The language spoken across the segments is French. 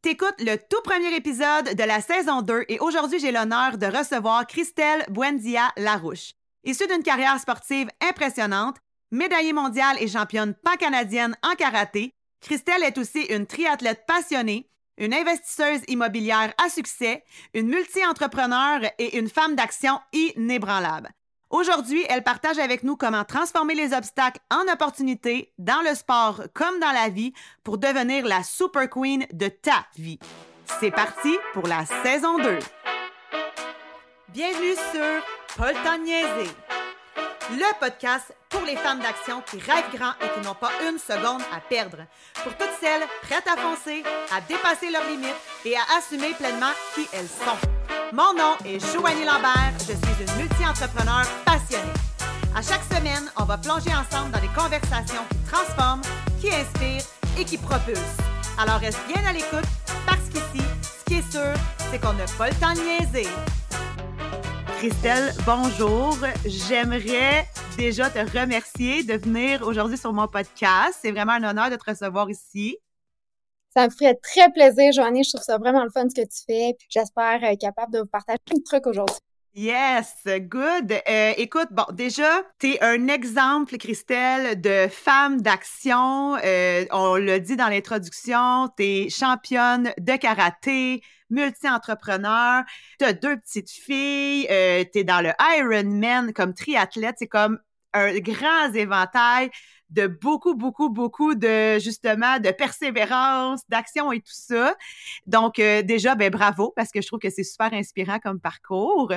T'écoutes le tout premier épisode de la saison 2 et aujourd'hui, j'ai l'honneur de recevoir Christelle Buendia Larouche. Issue d'une carrière sportive impressionnante, médaillée mondiale et championne pan-canadienne en karaté, Christelle est aussi une triathlète passionnée, une investisseuse immobilière à succès, une multi-entrepreneur et une femme d'action inébranlable. Aujourd'hui, elle partage avec nous comment transformer les obstacles en opportunités dans le sport comme dans la vie pour devenir la super queen de ta vie. C'est parti pour la saison 2. Bienvenue sur Paul le podcast pour les femmes d'action qui rêvent grand et qui n'ont pas une seconde à perdre. Pour toutes celles prêtes à foncer, à dépasser leurs limites et à assumer pleinement qui elles sont. Mon nom est Joanie Lambert, je suis une multi-entrepreneur passionnée. À chaque semaine, on va plonger ensemble dans des conversations qui transforment, qui inspirent et qui propulsent. Alors reste bien à l'écoute parce qu'ici, ce qui est sûr, c'est qu'on n'a pas le temps de niaiser. Christelle, bonjour. J'aimerais déjà te remercier de venir aujourd'hui sur mon podcast. C'est vraiment un honneur de te recevoir ici. Ça me ferait très plaisir, Joanie. Je trouve ça vraiment le fun ce que tu fais. J'espère être capable de vous partager plein de trucs aujourd'hui. Yes, good. Euh, écoute, bon, déjà, tu es un exemple, Christelle, de femme d'action. Euh, on l'a dit dans l'introduction, tu es championne de karaté, multi-entrepreneur, tu as deux petites filles, euh, tu es dans le Ironman comme triathlète, c'est comme un grand éventail de beaucoup, beaucoup, beaucoup de justement de persévérance, d'action et tout ça. Donc euh, déjà, ben bravo parce que je trouve que c'est super inspirant comme parcours.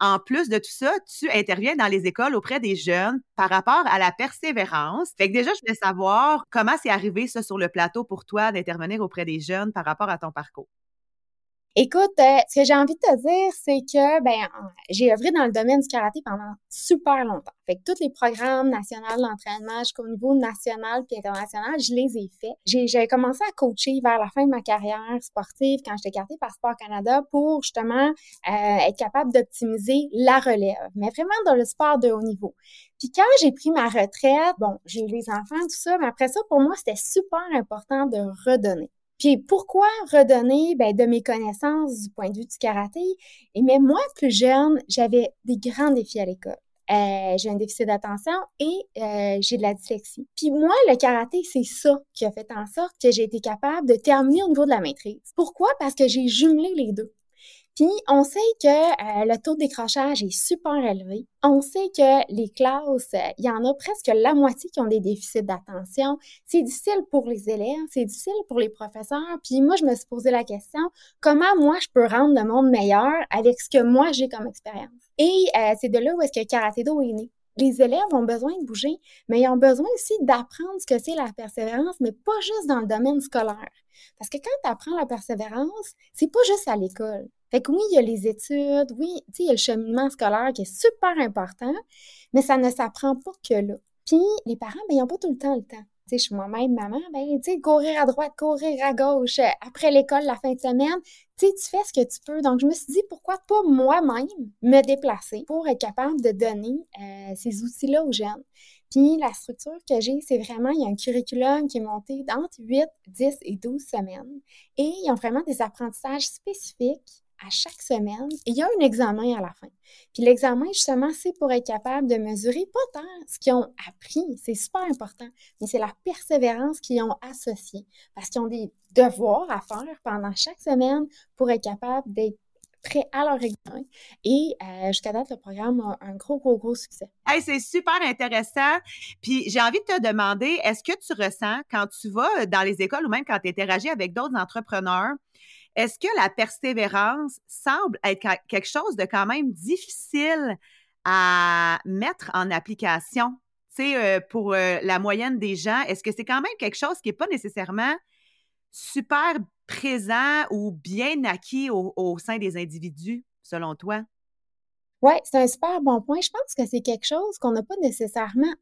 En plus de tout ça, tu interviens dans les écoles auprès des jeunes par rapport à la persévérance. Fait que déjà, je voulais savoir comment c'est arrivé ça sur le plateau pour toi d'intervenir auprès des jeunes par rapport à ton parcours. Écoute, euh, ce que j'ai envie de te dire, c'est que ben j'ai œuvré dans le domaine du karaté pendant super longtemps. Fait que tous les programmes nationaux d'entraînement jusqu'au niveau national puis international, je les ai faits. J'ai commencé à coacher vers la fin de ma carrière sportive quand j'étais karaté par Sport Canada pour justement euh, être capable d'optimiser la relève, mais vraiment dans le sport de haut niveau. Puis quand j'ai pris ma retraite, bon, j'ai eu les enfants, tout ça, mais après ça, pour moi, c'était super important de redonner. Puis pourquoi redonner ben, de mes connaissances du point de vue du karaté? Et mais moi, plus jeune, j'avais des grands défis à l'école. Euh, j'ai un déficit d'attention et euh, j'ai de la dyslexie. Puis moi, le karaté, c'est ça qui a fait en sorte que j'ai été capable de terminer au niveau de la maîtrise. Pourquoi? Parce que j'ai jumelé les deux. Puis, on sait que euh, le taux de décrochage est super élevé. On sait que les classes, il y en a presque la moitié qui ont des déficits d'attention. C'est difficile pour les élèves, c'est difficile pour les professeurs. Puis moi, je me suis posé la question, comment moi, je peux rendre le monde meilleur avec ce que moi, j'ai comme expérience? Et euh, c'est de là où est-ce que Karaté Do est né les élèves ont besoin de bouger, mais ils ont besoin aussi d'apprendre ce que c'est la persévérance, mais pas juste dans le domaine scolaire. Parce que quand tu apprends la persévérance, c'est pas juste à l'école. Fait que oui, il y a les études, oui, il y a le cheminement scolaire qui est super important, mais ça ne s'apprend pas que là. Puis les parents, ben, ils n'ont pas tout le temps le temps. Tu sais, je suis moi-même maman, ben, tu sais, courir à droite, courir à gauche, euh, après l'école, la fin de semaine, tu sais, tu fais ce que tu peux. Donc, je me suis dit, pourquoi pas moi-même me déplacer pour être capable de donner euh, ces outils-là aux jeunes. Puis la structure que j'ai, c'est vraiment, il y a un curriculum qui est monté entre 8, 10 et 12 semaines. Et ils ont vraiment des apprentissages spécifiques à chaque semaine il y a un examen à la fin. Puis l'examen, justement, c'est pour être capable de mesurer pas tant ce qu'ils ont appris, c'est super important, mais c'est la persévérance qu'ils ont associée parce qu'ils ont des devoirs à faire pendant chaque semaine pour être capable d'être prêts à leur examen. Et euh, jusqu'à date, le programme a un gros, gros, gros succès. Hey, c'est super intéressant. Puis j'ai envie de te demander, est-ce que tu ressens quand tu vas dans les écoles ou même quand tu interagis avec d'autres entrepreneurs, est-ce que la persévérance semble être quelque chose de quand même difficile à mettre en application? Euh, pour euh, la moyenne des gens, est-ce que c'est quand même quelque chose qui n'est pas nécessairement super présent ou bien acquis au, sein des individus, selon toi? Oui, c'est un super bon point. Je pense que c'est quelque chose qu'on n'a pas nécessairement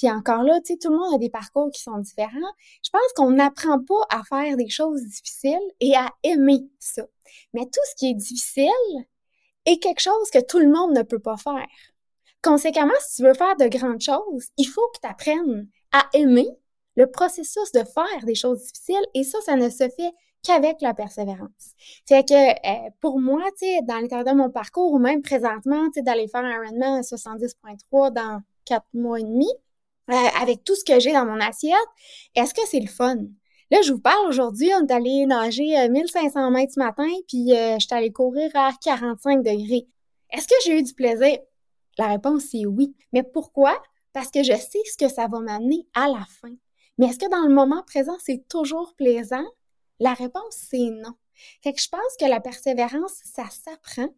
puis encore là, tu sais, tout le monde a des parcours qui sont différents. Je pense qu'on n'apprend pas à faire des choses difficiles et à aimer ça. Mais tout ce qui est difficile est quelque chose que tout le monde ne peut pas faire. Conséquemment, si tu veux faire de grandes choses, il faut que tu apprennes à aimer le processus de faire des choses difficiles et ça, ça ne se fait qu'avec la persévérance. Fait que euh, pour moi, tu sais, dans l'intérieur de mon parcours ou même présentement, tu sais, d'aller faire un Ironman à 70.3 dans quatre mois et demi, euh, avec tout ce que j'ai dans mon assiette, est-ce que c'est le fun? Là, je vous parle aujourd'hui, on est allé nager 1500 euh, mètres ce matin, puis je suis allée courir à 45 degrés. Est-ce que j'ai eu du plaisir? La réponse c'est oui. Mais pourquoi? Parce que je sais ce que ça va m'amener à la fin. Mais est-ce que dans le moment présent, c'est toujours plaisant? La réponse, c'est non. Fait que je pense que la persévérance, ça s'apprend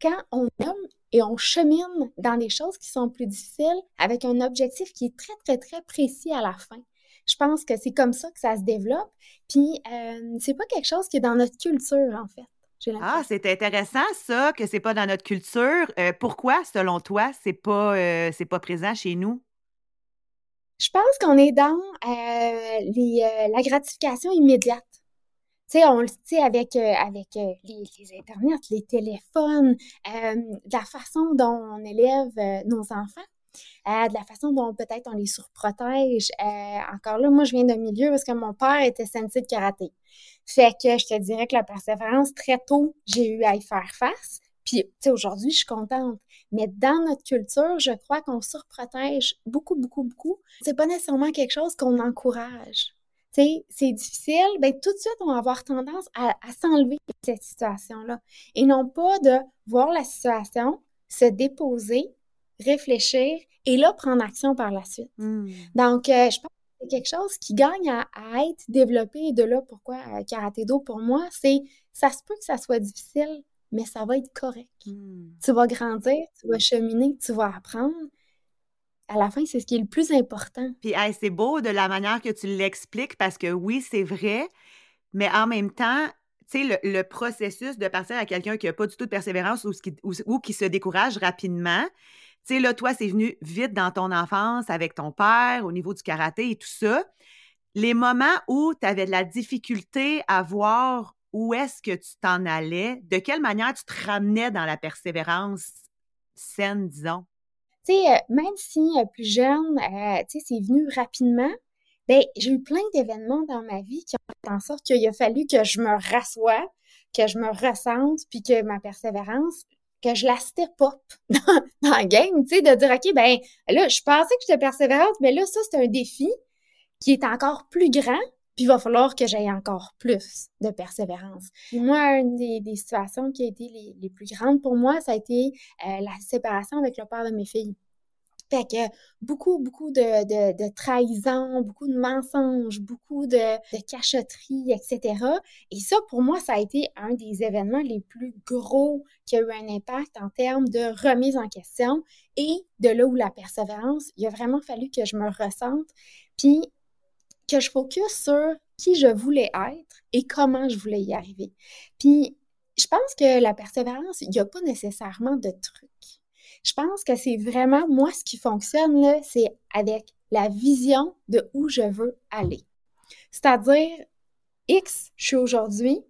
quand on aime et on chemine dans des choses qui sont plus difficiles avec un objectif qui est très, très, très précis à la fin. Je pense que c'est comme ça que ça se développe. Puis, euh, c'est pas quelque chose qui est dans notre culture, en fait. Ah, c'est intéressant ça, que c'est pas dans notre culture. Euh, pourquoi, selon toi, c'est pas, euh, c'est pas présent chez nous? Je pense qu'on est dans les, la gratification immédiate. Sais, on le sait avec, euh, avec euh, les, les Internets, les téléphones, euh, de la façon dont on élève nos enfants, de la façon dont peut-être on les surprotège. encore là, moi, je viens d'un milieu parce que mon père était sensei de karaté. Fait que je te dirais que la persévérance, très tôt, j'ai eu à y faire face. Puis, tu sais, aujourd'hui, je suis contente. Mais dans notre culture, je crois qu'on surprotège beaucoup, beaucoup, beaucoup. C'est pas nécessairement quelque chose qu'on encourage c'est difficile, ben tout de suite, on va avoir tendance à, s'enlever de cette situation-là. Et non pas de voir la situation, se déposer, réfléchir et là, prendre action par la suite. Hmm. Donc, euh, je pense que c'est quelque chose qui gagne à, être développé. Et de là, pourquoi euh, Karaté Do, pour moi, c'est ça se peut que ça soit difficile, mais ça va être correct. Hmm. Tu vas grandir, tu vas cheminer, tu vas apprendre à la fin, c'est ce qui est le plus important. Puis c'est beau de la manière que tu l'expliques parce que oui, c'est vrai, mais en même temps, tu sais, le, processus de partir à quelqu'un qui n'a pas du tout de persévérance ou, qui, ou, qui se décourage rapidement, tu sais, là, toi, c'est venu vite dans ton enfance avec ton père au niveau du karaté et tout ça. Les moments où tu avais de la difficulté à voir où est-ce que tu t'en allais, de quelle manière tu te ramenais dans la persévérance saine, disons? Euh, même si euh, plus jeune, euh, tu c'est venu rapidement, ben j'ai eu plein d'événements dans ma vie qui ont fait en sorte qu'il a fallu que je me rassoie, que je me ressente, puis que ma persévérance, que je la step up dans, dans la game, de dire, OK, ben là, je pensais que j'étais persévérante, mais là, ça, c'est un défi qui est encore plus grand, puis il va falloir que j'aie encore plus de persévérance. moi, une des, situations qui a été les, plus grandes pour moi, ça a été euh, la séparation avec le père de mes filles. Fait que beaucoup, beaucoup de, de, trahison, beaucoup de mensonges, beaucoup de, de cacheteries, etc. Et ça, pour moi, ça a été un des événements les plus gros qui a eu un impact en termes de remise en question et de là où la persévérance, il a vraiment fallu que je me ressente. Puis que je focus sur qui je voulais être et comment je voulais y arriver. Puis, je pense que la persévérance, il n'y a pas nécessairement de truc. Je pense que c'est vraiment, moi, ce qui fonctionne, là, c'est avec la vision de où je veux aller. C'est-à-dire, X, je suis aujourd'hui,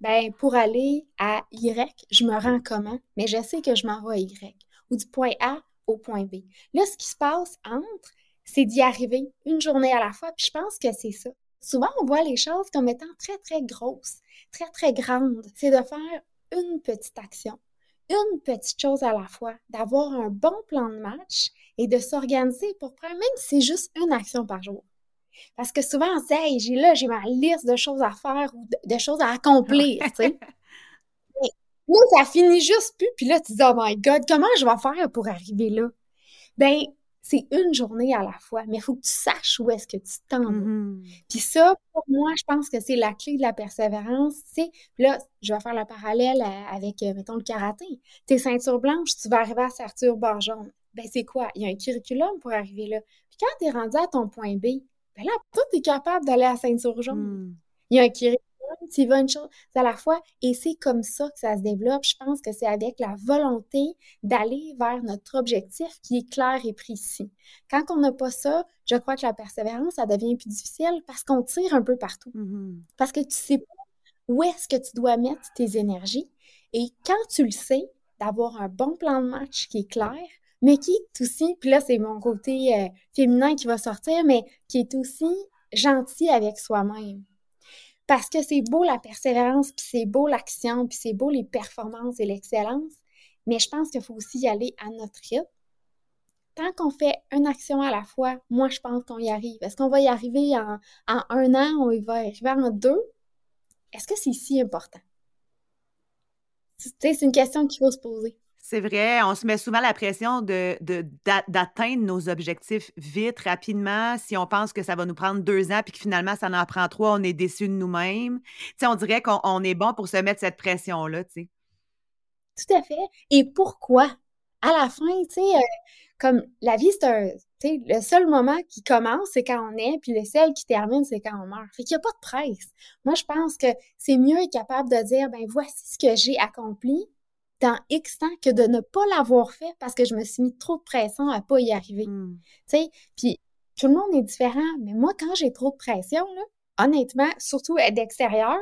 ben, pour aller à Y, je me rends comment? Mais je sais que je m'en vais à Y, ou du point A au point B. Là, ce qui se passe entre, c'est d'y arriver une journée à la fois. Puis je pense que c'est ça. Souvent, on voit les choses comme étant très, très grosses, très, très grandes. C'est de faire une petite action, une petite chose à la fois, d'avoir un bon plan de match et de s'organiser pour prendre, même si c'est juste une action par jour. Parce que souvent, on se dit, j'ai là, j'ai ma liste de choses à faire ou de, choses à accomplir, tu sais. là, ça finit juste plus, puis là, tu dis, oh my God, comment je vais faire pour arriver là? Ben, c'est une journée à la fois, mais il faut que tu saches où est-ce que tu t'en vas. Mm-hmm. Puis ça, pour moi, je pense que c'est la clé de la persévérance. C'est là, je vais faire le parallèle avec, euh, mettons, le karaté. Tes ceintures blanches, tu vas arriver à ceinture barre jaune. Ben, c'est quoi? Il y a un curriculum pour arriver là. Puis quand tu es rendu à ton point B, ben là, toi, tu es capable d'aller à ceinture jaune. Mm. Il y a un curriculum tu vas une chose à la fois. Et c'est comme ça que ça se développe. Je pense que c'est avec la volonté d'aller vers notre objectif qui est clair et précis. Quand on n'a pas ça, je crois que la persévérance, ça devient plus difficile parce qu'on tire un peu partout. Mm-hmm. Parce que tu sais pas où est-ce que tu dois mettre tes énergies. Et quand tu le sais, d'avoir un bon plan de match qui est clair, mais qui est aussi, puis là, c'est mon côté euh, féminin qui va sortir, mais qui est aussi gentil avec soi-même. Parce que c'est beau la persévérance, puis c'est beau l'action, puis c'est beau les performances et l'excellence, mais je pense qu'il faut aussi y aller à notre rythme. Tant qu'on fait une action à la fois, moi, je pense qu'on y arrive. Est-ce qu'on va y arriver en, un an, on va y arriver en deux? Est-ce que c'est si important? C'est une question qu'il faut se poser. C'est vrai, on se met souvent la pression d'atteindre nos objectifs vite, rapidement. Si on pense que ça va nous prendre deux ans, puis que finalement, ça en prend trois, on est déçu de nous-mêmes. On dirait qu'on est bon pour se mettre cette pression-là, tu. Tout à fait. Et pourquoi? À la fin, tu sais, euh, comme la vie, c'est un, le seul moment qui commence, c'est quand on est, puis le seul qui termine, c'est quand on meurt. Fait qu'il n'y a pas de presse. Moi, je pense que c'est mieux être capable de dire, ben voici ce que j'ai accompli, dans X temps que de ne pas l'avoir fait parce que je me suis mis trop de pression à pas y arriver. Hmm. Tu sais, puis tout le monde est différent, mais moi, quand j'ai trop de pression, là, honnêtement, surtout d'extérieur,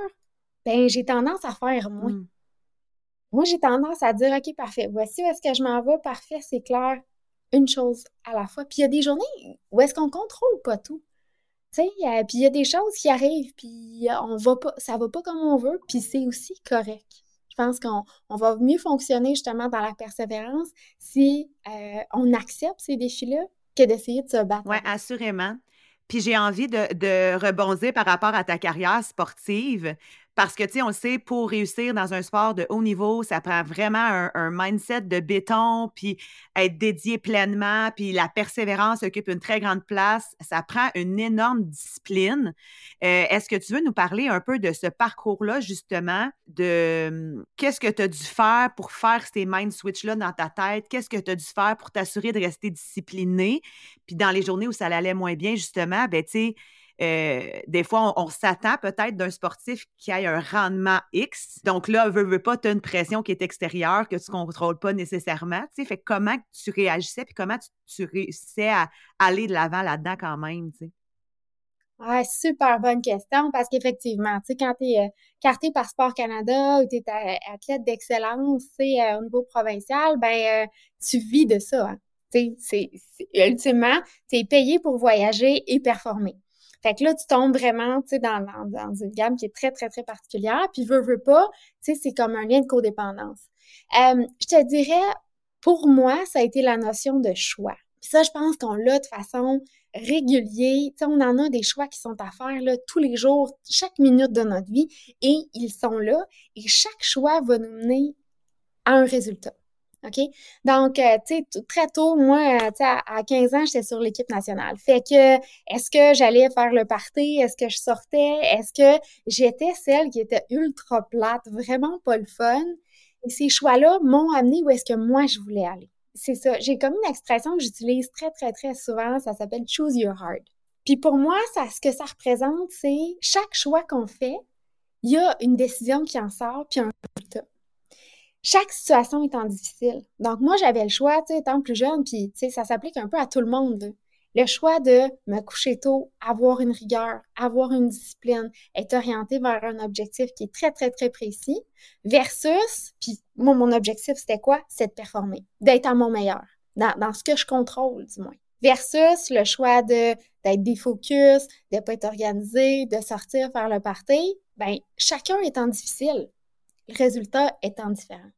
ben j'ai tendance à faire moins. Hmm. Moi, j'ai tendance à dire, OK, parfait, voici où est-ce que je m'en vais, parfait, c'est clair, une chose à la fois. Puis il y a des journées où est-ce qu'on contrôle pas tout. Tu sais, puis il y a des choses qui arrivent, puis on va pas, ça va pas comme on veut, puis c'est aussi correct. Je pense qu'on va mieux fonctionner justement dans la persévérance si euh, on accepte ces défis-là que d'essayer de se battre. Oui, assurément. Puis j'ai envie de, de, rebondir par rapport à ta carrière sportive. Parce que, tu sais, on sait, pour réussir dans un sport de haut niveau, ça prend vraiment un, mindset de béton, puis être dédié pleinement, puis la persévérance occupe une très grande place. Ça prend une énorme discipline. Euh, est-ce que tu veux nous parler un peu de ce parcours-là, justement, de hum, qu'est-ce que tu as dû faire pour faire ces mind switch-là dans ta tête? Qu'est-ce que tu as dû faire pour t'assurer de rester discipliné? Puis dans les journées où ça allait moins bien, justement, ben, tu sais, euh, des fois, on, s'attend peut-être d'un sportif qui ait un rendement X. Donc là, veut, veut pas, tu as une pression qui est extérieure, que tu contrôles pas nécessairement. Tu sais, fait comment tu réagissais, puis comment tu, réussissais à aller de l'avant là-dedans quand même, tu sais? Ouais, super bonne question parce qu'effectivement, tu sais, quand tu es euh, carté par Sport Canada ou tu es athlète d'excellence, euh, au niveau provincial, ben, tu vis de ça. Hein. Tu sais, ultimement, tu es payé pour voyager et performer. Fait que là, tu tombes vraiment, tu sais, dans, dans, une gamme qui est très, très, très particulière. Puis, veux, veux pas, tu sais, c'est comme un lien de codépendance. Euh, je te dirais, pour moi, ça a été la notion de choix. Puis ça, je pense qu'on l'a de façon régulière. Tu sais, on en a des choix qui sont à faire là, tous les jours, chaque minute de notre vie, et ils sont là. Et chaque choix va nous mener à un résultat. OK? Donc, euh, tu sais, très tôt, moi, euh, tu à 15 ans, j'étais sur l'équipe nationale. Fait que, est-ce que j'allais faire le party? Est-ce que je sortais? Est-ce que j'étais celle qui était ultra plate, vraiment pas le fun? Et ces choix-là m'ont amené où est-ce que moi, je voulais aller. C'est ça. J'ai comme une expression que j'utilise très, très, très souvent. Ça s'appelle « choose your heart ». Puis pour moi, ce que ça représente, c'est chaque choix qu'on fait, il y a une décision qui en sort, puis un résultat chaque situation étant difficile. Donc, moi, j'avais le choix, tu sais, étant plus jeune, puis, tu sais, ça s'applique un peu à tout le monde. Le choix de me coucher tôt, avoir une rigueur, avoir une discipline, être orienté vers un objectif qui est très, très, très précis, versus, puis moi, mon objectif, c'était quoi? C'est de performer, d'être à mon meilleur, dans, dans ce que je contrôle, du moins versus le choix de d'être défocus, de pas être organisé, de sortir faire le party, ben chacun étant difficile, le résultat étant différent.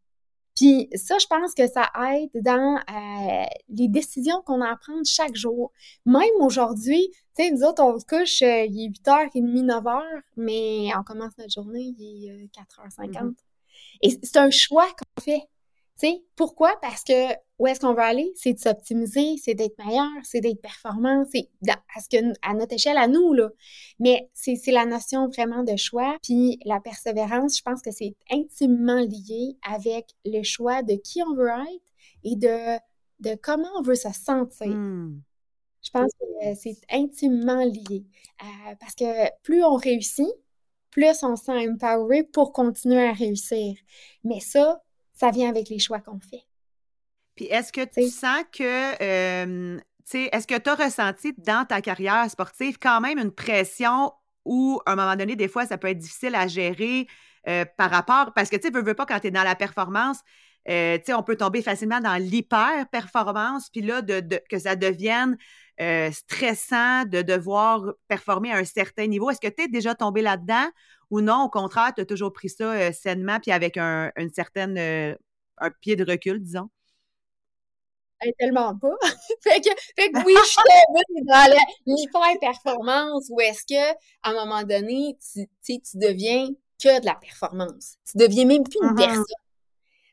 Puis ça, je pense que ça aide dans euh, les décisions qu'on a à prendre chaque jour. Même aujourd'hui, tu sais, nous autres, on se couche, euh, il est 8h30, 9h, mais on commence notre journée, il est 4h50. Euh, mm-hmm. Et c'est un choix qu'on fait sais, pourquoi? Parce que où est-ce qu'on veut aller? C'est de s'optimiser, c'est d'être meilleur, c'est d'être performant, c'est à, ce que, à notre échelle, à nous, là. Mais c'est la notion vraiment de choix. Puis la persévérance, je pense que c'est intimement lié avec le choix de qui on veut être et de, de comment on veut se sentir. Hmm. Je pense que c'est intimement lié. Euh, parce que plus on réussit, plus on se sent empoweré pour continuer à réussir. Mais ça, ça vient avec les choix qu'on fait. Puis est-ce que tu sens que, euh, tu sais, est-ce que tu as ressenti dans ta carrière sportive quand même une pression où, à un moment donné, des fois, ça peut être difficile à gérer euh, par rapport, parce que tu sais, veux, veux pas, quand tu es dans la performance, euh, tu sais, on peut tomber facilement dans l'hyper-performance, puis là, de, que ça devienne stressant de devoir performer à un certain niveau. Est-ce que tu es déjà tombé là-dedans ou non, au contraire, tu as toujours pris ça euh, sainement puis avec un, une certaine, euh, un pied de recul, disons? tellement pas. fait, que, fait que oui, je suis dans l'hyper-performance où est-ce que, à un moment donné, tu, tu deviens que de la performance. Tu deviens même plus une uh-huh. personne.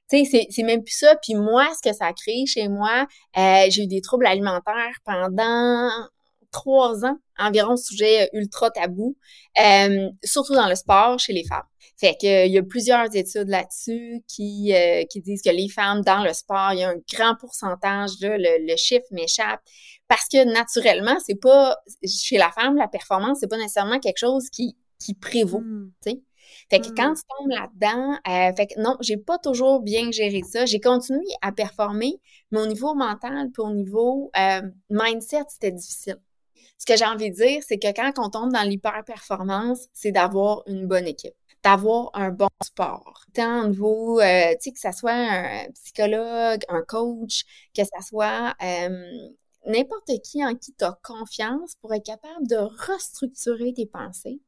Tu sais, c'est même plus ça. Puis moi, ce que ça a créé chez moi, euh, j'ai eu des troubles alimentaires pendant trois ans, environ sujet ultra tabou, euh, surtout dans le sport chez les femmes. Fait que il y a plusieurs études là-dessus qui euh, qui disent que les femmes dans le sport, il y a un grand pourcentage là, le, le chiffre m'échappe parce que naturellement, c'est pas chez la femme la performance, c'est pas nécessairement quelque chose qui qui prévaut, tu sais. Fait que quand mmh. tu tombes là-dedans, euh, fait que non, j'ai pas toujours bien géré ça. J'ai continué à performer, mais au niveau mental, puis au niveau euh, mindset, c'était difficile. Ce que j'ai envie de dire, c'est que quand on tombe dans l'hyper-performance, c'est d'avoir une bonne équipe, d'avoir un bon sport. Tant au niveau, euh, tu sais, que ça soit un psychologue, un coach, que ça soit n'importe qui en qui tu as confiance pour être capable de restructurer tes pensées,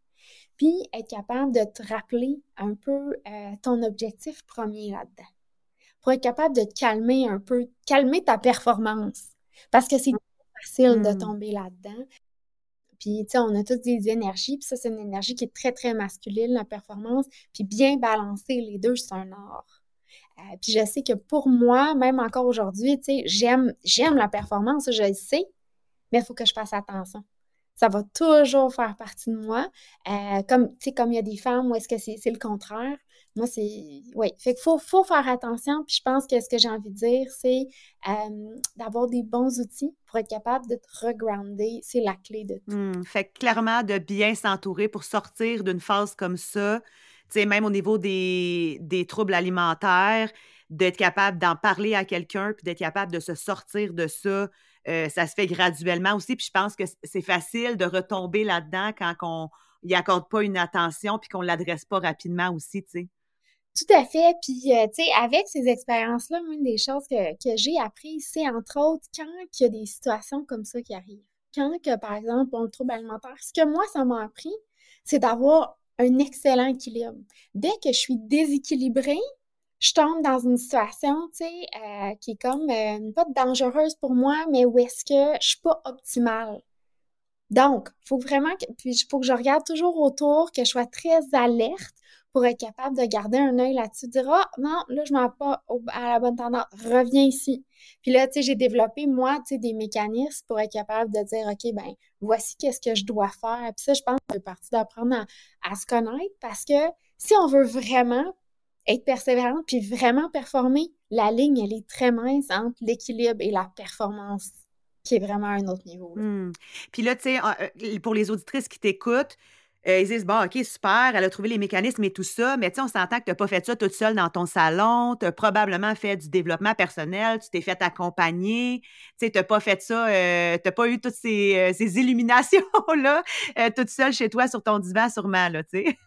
puis être capable de te rappeler un peu euh, ton objectif premier là-dedans. Pour être capable de te calmer un peu, calmer ta performance. Parce que c'est facile de hmm. tomber là-dedans. Puis, tu sais, on a toutes des énergies, puis ça, c'est une énergie qui est très, très masculine, la performance. Puis bien balancer les deux, c'est un art. Euh, puis je sais que pour moi, même encore aujourd'hui, tu sais, j'aime, j'aime la performance, je le sais, mais il faut que je fasse attention ça va toujours faire partie de moi. Euh, comme, tu sais, comme il y a des femmes où est-ce que c'est le contraire. Moi, c'est. Oui. Fait qu'il faut, faut faire attention. Puis je pense que ce que j'ai envie de dire, c'est d'avoir des bons outils pour être capable de te regrounder. C'est la clé de tout. Mmh, fait que clairement, de bien s'entourer pour sortir d'une phase comme ça, tu sais, même au niveau des, des troubles alimentaires, d'être capable d'en parler à quelqu'un, puis d'être capable de se sortir de ça euh, ça se fait graduellement aussi. Puis je pense que c'est facile de retomber là-dedans quand on n'y accorde pas une attention puis qu'on ne l'adresse pas rapidement aussi, tu sais. Tout à fait. Puis, euh, tu sais, avec ces expériences-là, une des choses que, j'ai appris, c'est entre autres quand il y a des situations comme ça qui arrivent. Quand, que, par exemple, on le trouble alimentaire, ce que moi, ça m'a appris, c'est d'avoir un excellent équilibre. Dès que je suis déséquilibrée, je tombe dans une situation, tu sais, euh, qui est comme euh, pas dangereuse pour moi, mais où est-ce que je suis pas optimale. Donc, il faut vraiment que, puis faut que je regarde toujours autour, que je sois très alerte pour être capable de garder un œil là-dessus, dire ah non, là je m'en pas à la bonne tendance, reviens ici. Puis là, tu sais, j'ai développé moi, tu sais, des mécanismes pour être capable de dire ok ben voici qu'est-ce que je dois faire. Puis ça, je pense que c'est partie d'apprendre à se connaître parce que si on veut vraiment être persévérante puis vraiment performer, la ligne, elle est très mince entre l'équilibre et la performance, qui est vraiment à un autre niveau. Mmh. Puis là, tu sais, euh, pour les auditrices qui t'écoutent, euh, ils disent, bon, OK, super, elle a trouvé les mécanismes et tout ça, mais tu sais, on s'entend que tu n'as pas fait ça toute seule dans ton salon, tu as probablement fait du développement personnel, tu t'es fait accompagner, tu sais, tu n'as pas fait ça, euh, tu n'as pas eu toutes ces, ces illuminations-là toute seule chez toi sur ton divan, sûrement, là, tu sais.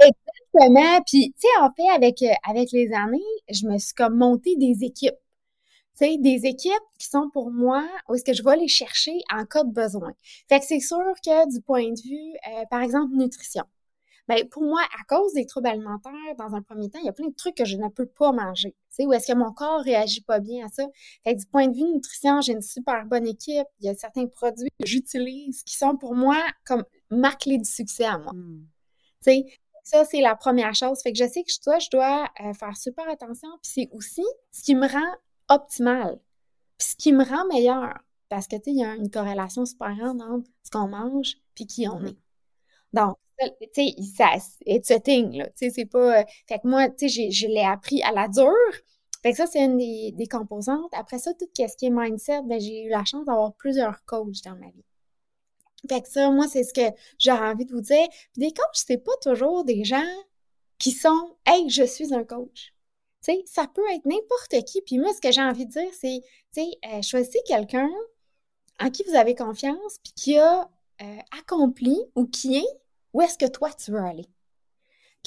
Exactement. Puis, tu sais, en fait, avec, euh, avec les années, je me suis comme monté des équipes. Sais, des équipes qui sont pour moi, où est-ce que je vais les chercher en cas de besoin. Fait que c'est sûr que du point de vue, euh, par exemple, nutrition. Bien, pour moi, à cause des troubles alimentaires, dans un premier temps, il y a plein de trucs que je ne peux pas manger. Tu sais, où est-ce que mon corps réagit pas bien à ça? Fait que du point de vue nutrition, j'ai une super bonne équipe. Il y a certains produits que j'utilise qui sont pour moi comme ma clé du succès à moi. Mmh. Tu sais, ça, c'est la première chose. Fait que je sais que toi, je dois euh, faire super attention. Puis c'est aussi ce qui me rend optimal. Puis ce qui me rend meilleur. Parce que, tu sais, il y a une corrélation super grande entre ce qu'on mange puis qui on est. Donc, tu sais, ça, it's a thing, là. Tu sais, c'est pas... Euh, fait que moi, tu sais, je l'ai appris à la dure. Fait que ça, c'est une des, composantes. Après ça, tout ce qui est mindset, ben, j'ai eu la chance d'avoir plusieurs coachs dans ma vie. Fait que ça, moi, c'est ce que j'aurais envie de vous dire. Puis des coachs, c'est pas toujours des gens qui sont Hey, je suis un coach. Tu sais, ça peut être n'importe qui. Puis moi, ce que j'ai envie de dire, c'est, tu sais, euh, quelqu'un en qui vous avez confiance, puis qui a euh, accompli ou qui est où est-ce que toi tu veux aller.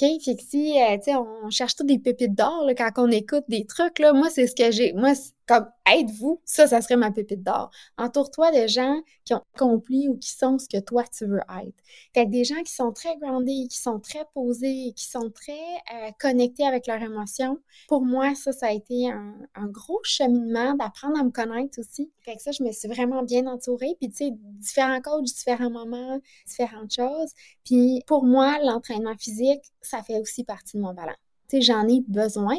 OK? Fait si, euh, tu sais, on cherche tous des pépites d'or quand on écoute des trucs, moi, c'est ce que j'ai. Moi, comme aide-vous, ça, ça serait ma pépite d'or. Entoure-toi de gens qui ont accompli ou qui sont ce que toi, tu veux être. Fait que des gens qui sont très groundés, qui sont très posés, qui sont très euh, connectés avec leurs émotions. Pour moi, ça, ça a été un, un gros cheminement d'apprendre à me connaître aussi. Fait que ça, je me suis vraiment bien entourée. Puis, tu sais, différents coachs, différents moments, différentes choses. Puis, pour moi, l'entraînement physique, ça fait aussi partie de mon ballon. Tu sais, j'en ai besoin.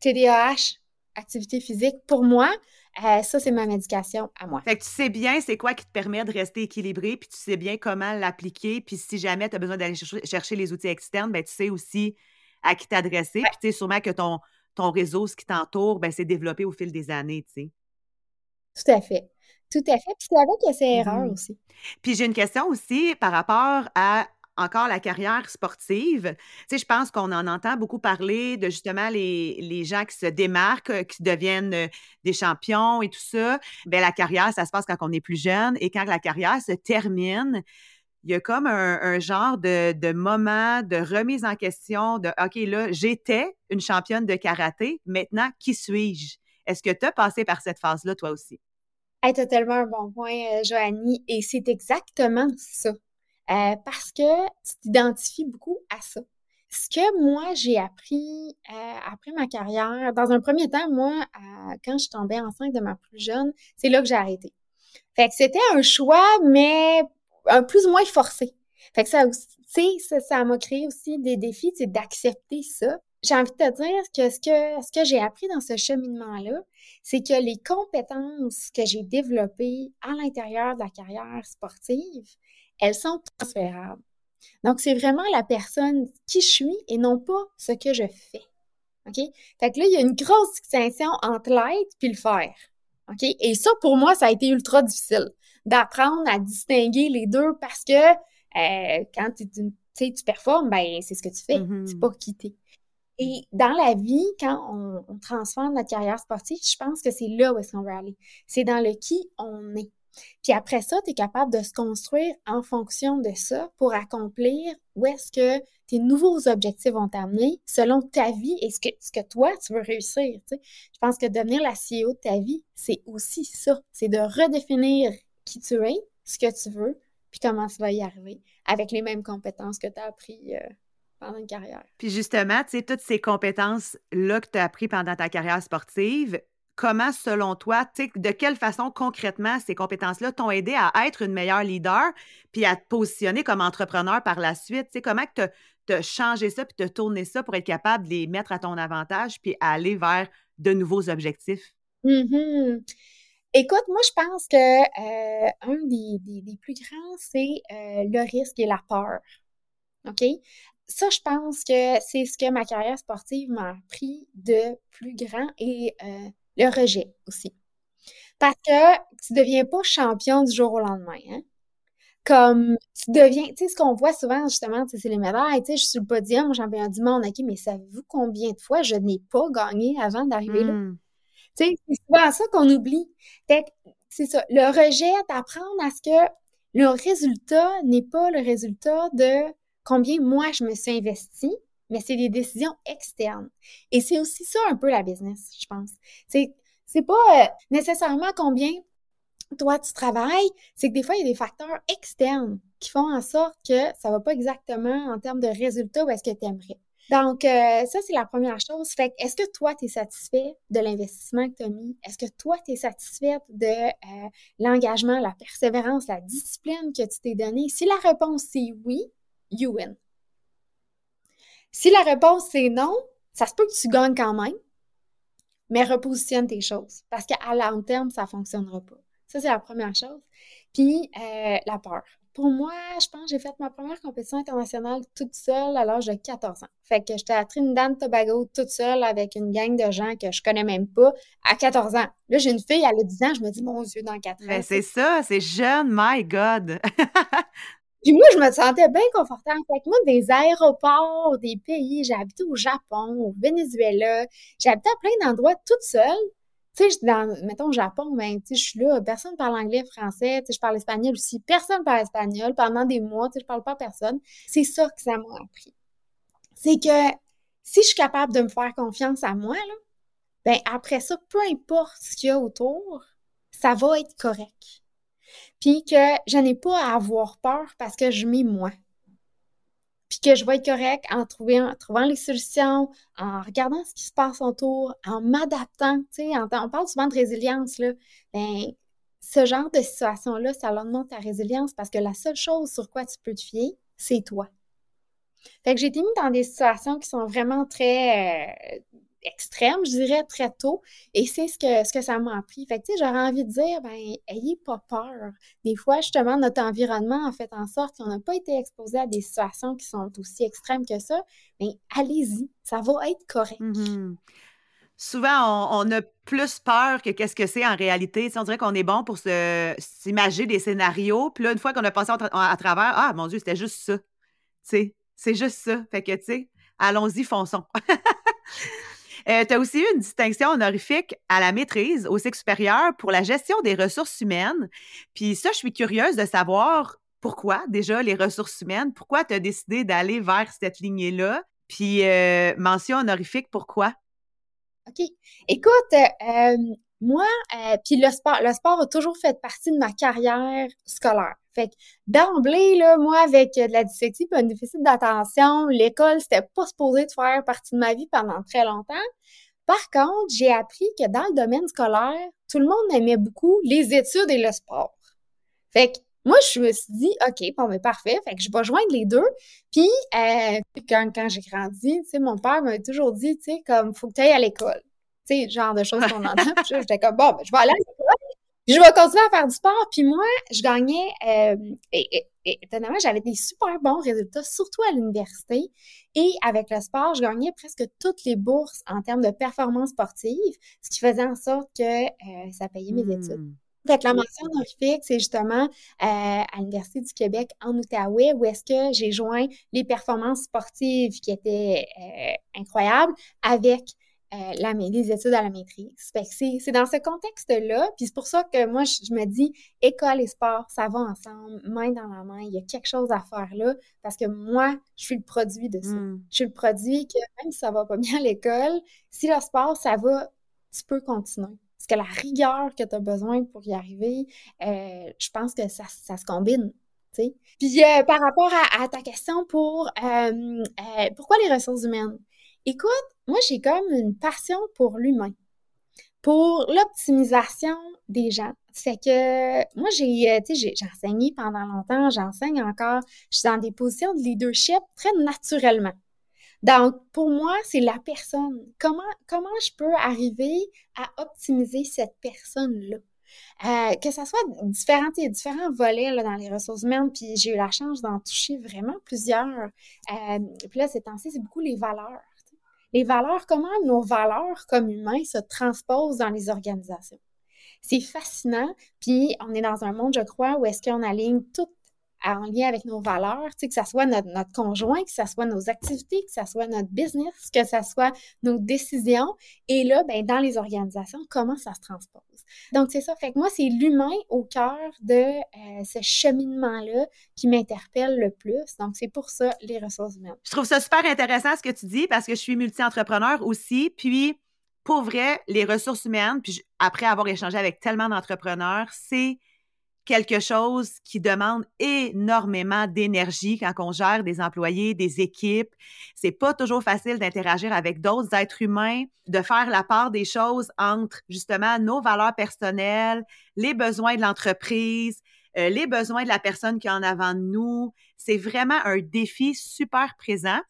TDAH, activité physique, pour moi, euh, ça, c'est ma médication à moi. Fait que tu sais bien c'est quoi qui te permet de rester équilibré, puis tu sais bien comment l'appliquer, puis si jamais tu as besoin d'aller chercher, les outils externes, ben tu sais aussi à qui t'adresser, puis tu sais sûrement que ton, ton réseau, ce qui t'entoure, ben c'est développé au fil des années, tu sais. Tout à fait. Tout à fait. Puis c'est avec ses erreurs mmh aussi. Puis j'ai une question aussi par rapport à encore la carrière sportive. Tu sais, je pense qu'on en entend beaucoup parler de justement les, les gens qui se démarquent, euh, qui deviennent euh, des champions et tout ça. Bien, la carrière, ça se passe quand on est plus jeune et quand la carrière se termine, il y a comme un, genre de, de, moment de remise en question de OK, là, j'étais une championne de karaté, maintenant, qui suis-je? Est-ce que tu as passé par cette phase-là, toi aussi? tu as tellement un bon point, euh, Joanie, et c'est exactement ça. Euh, parce que tu t'identifies beaucoup à ça. Ce que moi, j'ai appris euh, après ma carrière, dans un premier temps, moi, quand je tombais enceinte de ma plus jeune, c'est là que j'ai arrêté. Fait que c'était un choix, mais un plus ou moins forcé. Fait que ça, ça, ça m'a créé aussi des défis, c'est d'accepter ça. J'ai envie de te dire que ce que, ce que j'ai appris dans ce cheminement-là, c'est que les compétences que j'ai développées à l'intérieur de la carrière sportive, elles sont transférables. Donc, c'est vraiment la personne qui je suis et non pas ce que je fais. OK? Fait que là, il y a une grosse distinction entre l'être puis le faire. OK? Et ça, pour moi, ça a été ultra difficile d'apprendre à distinguer les deux parce que euh, quand tu, tu performes, ben, c'est ce que tu fais. Mm-hmm. C'est pas quitter. Et dans la vie, quand on, transforme notre carrière sportive, je pense que c'est là où est-ce qu'on veut aller. C'est dans le qui on est. Puis après ça, tu es capable de se construire en fonction de ça pour accomplir où est-ce que tes nouveaux objectifs vont t'amener selon ta vie et ce que, toi, tu veux réussir. Je pense que devenir la CEO de ta vie, c'est aussi ça. C'est de redéfinir qui tu es, ce que tu veux, puis comment tu vas y arriver avec les mêmes compétences que tu as appris euh, pendant une carrière. Puis justement, tu sais, toutes ces compétences-là que tu as appris pendant ta carrière sportive, comment, selon toi, de quelle façon concrètement ces compétences-là t'ont aidé à être une meilleure leader puis à te positionner comme entrepreneur par la suite? comment tu as changé ça puis te tourné ça pour être capable de les mettre à ton avantage puis aller vers de nouveaux objectifs? Mmh Écoute, moi, je pense que euh, un des, plus grands, c'est euh, le risque et la peur. OK? Ça, je pense que c'est ce que ma carrière sportive m'a appris de plus grand et euh, le rejet aussi. Parce que tu deviens pas champion du jour au lendemain. Hein? Comme tu deviens, tu sais, ce qu'on voit souvent, justement, c'est les médailles, tu sais, je suis sur le podium, champion du monde, OK, mais savez-vous combien de fois je n'ai pas gagné avant d'arriver là? Mmh. Tu sais, c'est souvent ça qu'on oublie. C'est ça, le rejet, d'apprendre à ce que le résultat n'est pas le résultat de combien moi je me suis investi, mais c'est des décisions externes. Et c'est aussi ça un peu la business, je pense. C'est, c'est pas euh, nécessairement combien toi tu travailles, c'est que des fois il y a des facteurs externes qui font en sorte que ça va pas exactement en termes de résultats où est-ce que tu aimerais. Donc, euh, ça, c'est la première chose. Fait est-ce que toi, tu es satisfait de l'investissement que tu as mis? Est-ce que toi, tu es satisfaite de euh, l'engagement, la persévérance, la discipline que tu t'es donné? Si la réponse c'est oui, you win. Si la réponse c'est non, ça se peut que tu gagnes quand même, mais repositionne tes choses parce qu'à long terme, ça ne fonctionnera pas. Ça, c'est la première chose. Puis, euh, la peur. Pour moi, je pense que j'ai fait ma première compétition internationale toute seule à l'âge de 14 ans. Fait que j'étais à Trinidad Tobago toute seule avec une gang de gens que je connais même pas à 14 ans. Là, j'ai une fille, elle a 10 ans, je me dis, mon Dieu, dans 4 ans. Mais c'est ça, c'est jeune, my God! Puis moi, je me sentais bien confortable. Fait que moi, des aéroports, des pays, j'ai habité au Japon, au Venezuela, j'ai habité à plein d'endroits toute seule. Tu sais, dans, mettons, au Japon, ben, tu sais, je suis là, personne parle anglais, français, tu sais, je parle espagnol aussi, personne parle espagnol pendant des mois, tu sais, je parle pas à personne. C'est ça que ça m'a appris. c'est que si je suis capable de me faire confiance à moi, là, ben après ça, peu importe ce qu'il y a autour, ça va être correct. Puis que je n'ai pas à avoir peur parce que je mets moi. Puis que je vais être correct en, trouvant, trouvant les solutions, en regardant ce qui se passe autour, en m'adaptant. On parle souvent de résilience, là. Ben, ce genre de situation-là, ça augmente ta résilience parce que la seule chose sur quoi tu peux te fier, c'est toi. Fait que j'ai été mis dans des situations qui sont vraiment très euh, extrêmes, je dirais, très tôt. Et c'est ce que, ce que ça m'a appris. Fait que, tu sais, j'aurais envie de dire, ben, ayez pas peur. Des fois, justement, notre environnement a fait en sorte qu'on n'a pas été exposé à des situations qui sont aussi extrêmes que ça. Mais allez-y, ça va être correct. Mm-hmm. Souvent, on, a plus peur que qu'est-ce que c'est en réalité. on dirait qu'on est bon pour s'imaginer des scénarios. Puis là, une fois qu'on a passé à, travers, ah mon Dieu, c'était juste ça. C'est juste ça. Fait que, tu sais, allons-y, fonçons. euh, tu as aussi eu une distinction honorifique à la maîtrise au cycle supérieur pour la gestion des ressources humaines. Puis ça, je suis curieuse de savoir pourquoi, déjà, les ressources humaines, pourquoi tu as décidé d'aller vers cette lignée-là? Puis euh, mention honorifique, pourquoi? OK. Écoute, euh, moi, euh, puis le sport, le sport a toujours fait partie de ma carrière scolaire. Fait que d'emblée, là, moi, avec de la dyslexie et un déficit d'attention, l'école, c'était pas supposé de faire partie de ma vie pendant très longtemps. Par contre, j'ai appris que dans le domaine scolaire, tout le monde aimait beaucoup les études et le sport. Fait que moi, je me suis dit, OK, bon, mais parfait. Fait que je vais joindre les deux. Puis, euh, quand, quand j'ai grandi, tu sais, mon père m'a toujours dit, tu sais, comme, faut que tu ailles à l'école. Tu sais, genre de choses qu'on entend. Puis j'étais comme, bon, ben, je vais aller à l'école. Je vais continuer à faire du sport. Puis moi, je gagnais, euh, et, étonnamment, j'avais des super bons résultats, surtout à l'université. Et avec le sport, je gagnais presque toutes les bourses en termes de performance sportive, ce qui faisait en sorte que euh, ça payait mes études. Hmm. Fait que la mention honorifique, c'est justement euh, à l'Université du Québec en Outaouais, où est-ce que j'ai joint les performances sportives qui étaient euh, incroyables avec la, les études à la maîtrise. C'est dans ce contexte-là, puis c'est pour ça que moi, je, me dis, école et sport, ça va ensemble, main dans la main, il y a quelque chose à faire là, parce que moi, je suis le produit de ça. Hmm. Je suis le produit que même si ça va pas bien à l'école, si le sport, ça va, tu peux continuer. Parce que la rigueur que tu as besoin pour y arriver, euh, je pense que ça, se combine. Puis euh, par rapport à, ta question pour euh, pourquoi les ressources humaines? Écoute, moi j'ai comme une passion pour l'humain, pour l'optimisation des gens. C'est que moi j'ai j'ai enseigné pendant longtemps, j'enseigne encore, je suis dans des positions de leadership très naturellement. Donc, pour moi, c'est la personne. Comment, comment je peux arriver à optimiser cette personne-là? Euh, que ce soit différents, différents volets là, dans les ressources humaines, puis j'ai eu la chance d'en toucher vraiment plusieurs. Euh, puis là, ces temps-ci, c'est beaucoup les valeurs. Les valeurs, comment nos valeurs comme humains se transposent dans les organisations? C'est fascinant, puis on est dans un monde, je crois, où est-ce qu'on aligne toutes en lien avec nos valeurs, que ce soit notre, conjoint, que ce soit nos activités, que ce soit notre business, que ce soit nos décisions. Et là, ben, dans les organisations, comment ça se transpose? Donc, c'est ça. Fait que moi, c'est l'humain au cœur de euh, ce cheminement-là qui m'interpelle le plus. Donc, c'est pour ça les ressources humaines. Je trouve ça super intéressant ce que tu dis parce que je suis multi-entrepreneur aussi. Puis, pour vrai, les ressources humaines, puis après avoir échangé avec tellement d'entrepreneurs, c'est quelque chose qui demande énormément d'énergie quand on gère des employés, des équipes. C'est pas toujours facile d'interagir avec d'autres êtres humains, de faire la part des choses entre justement nos valeurs personnelles, les besoins de l'entreprise, euh, les besoins de la personne qui est en avant de nous. C'est vraiment un défi super présent.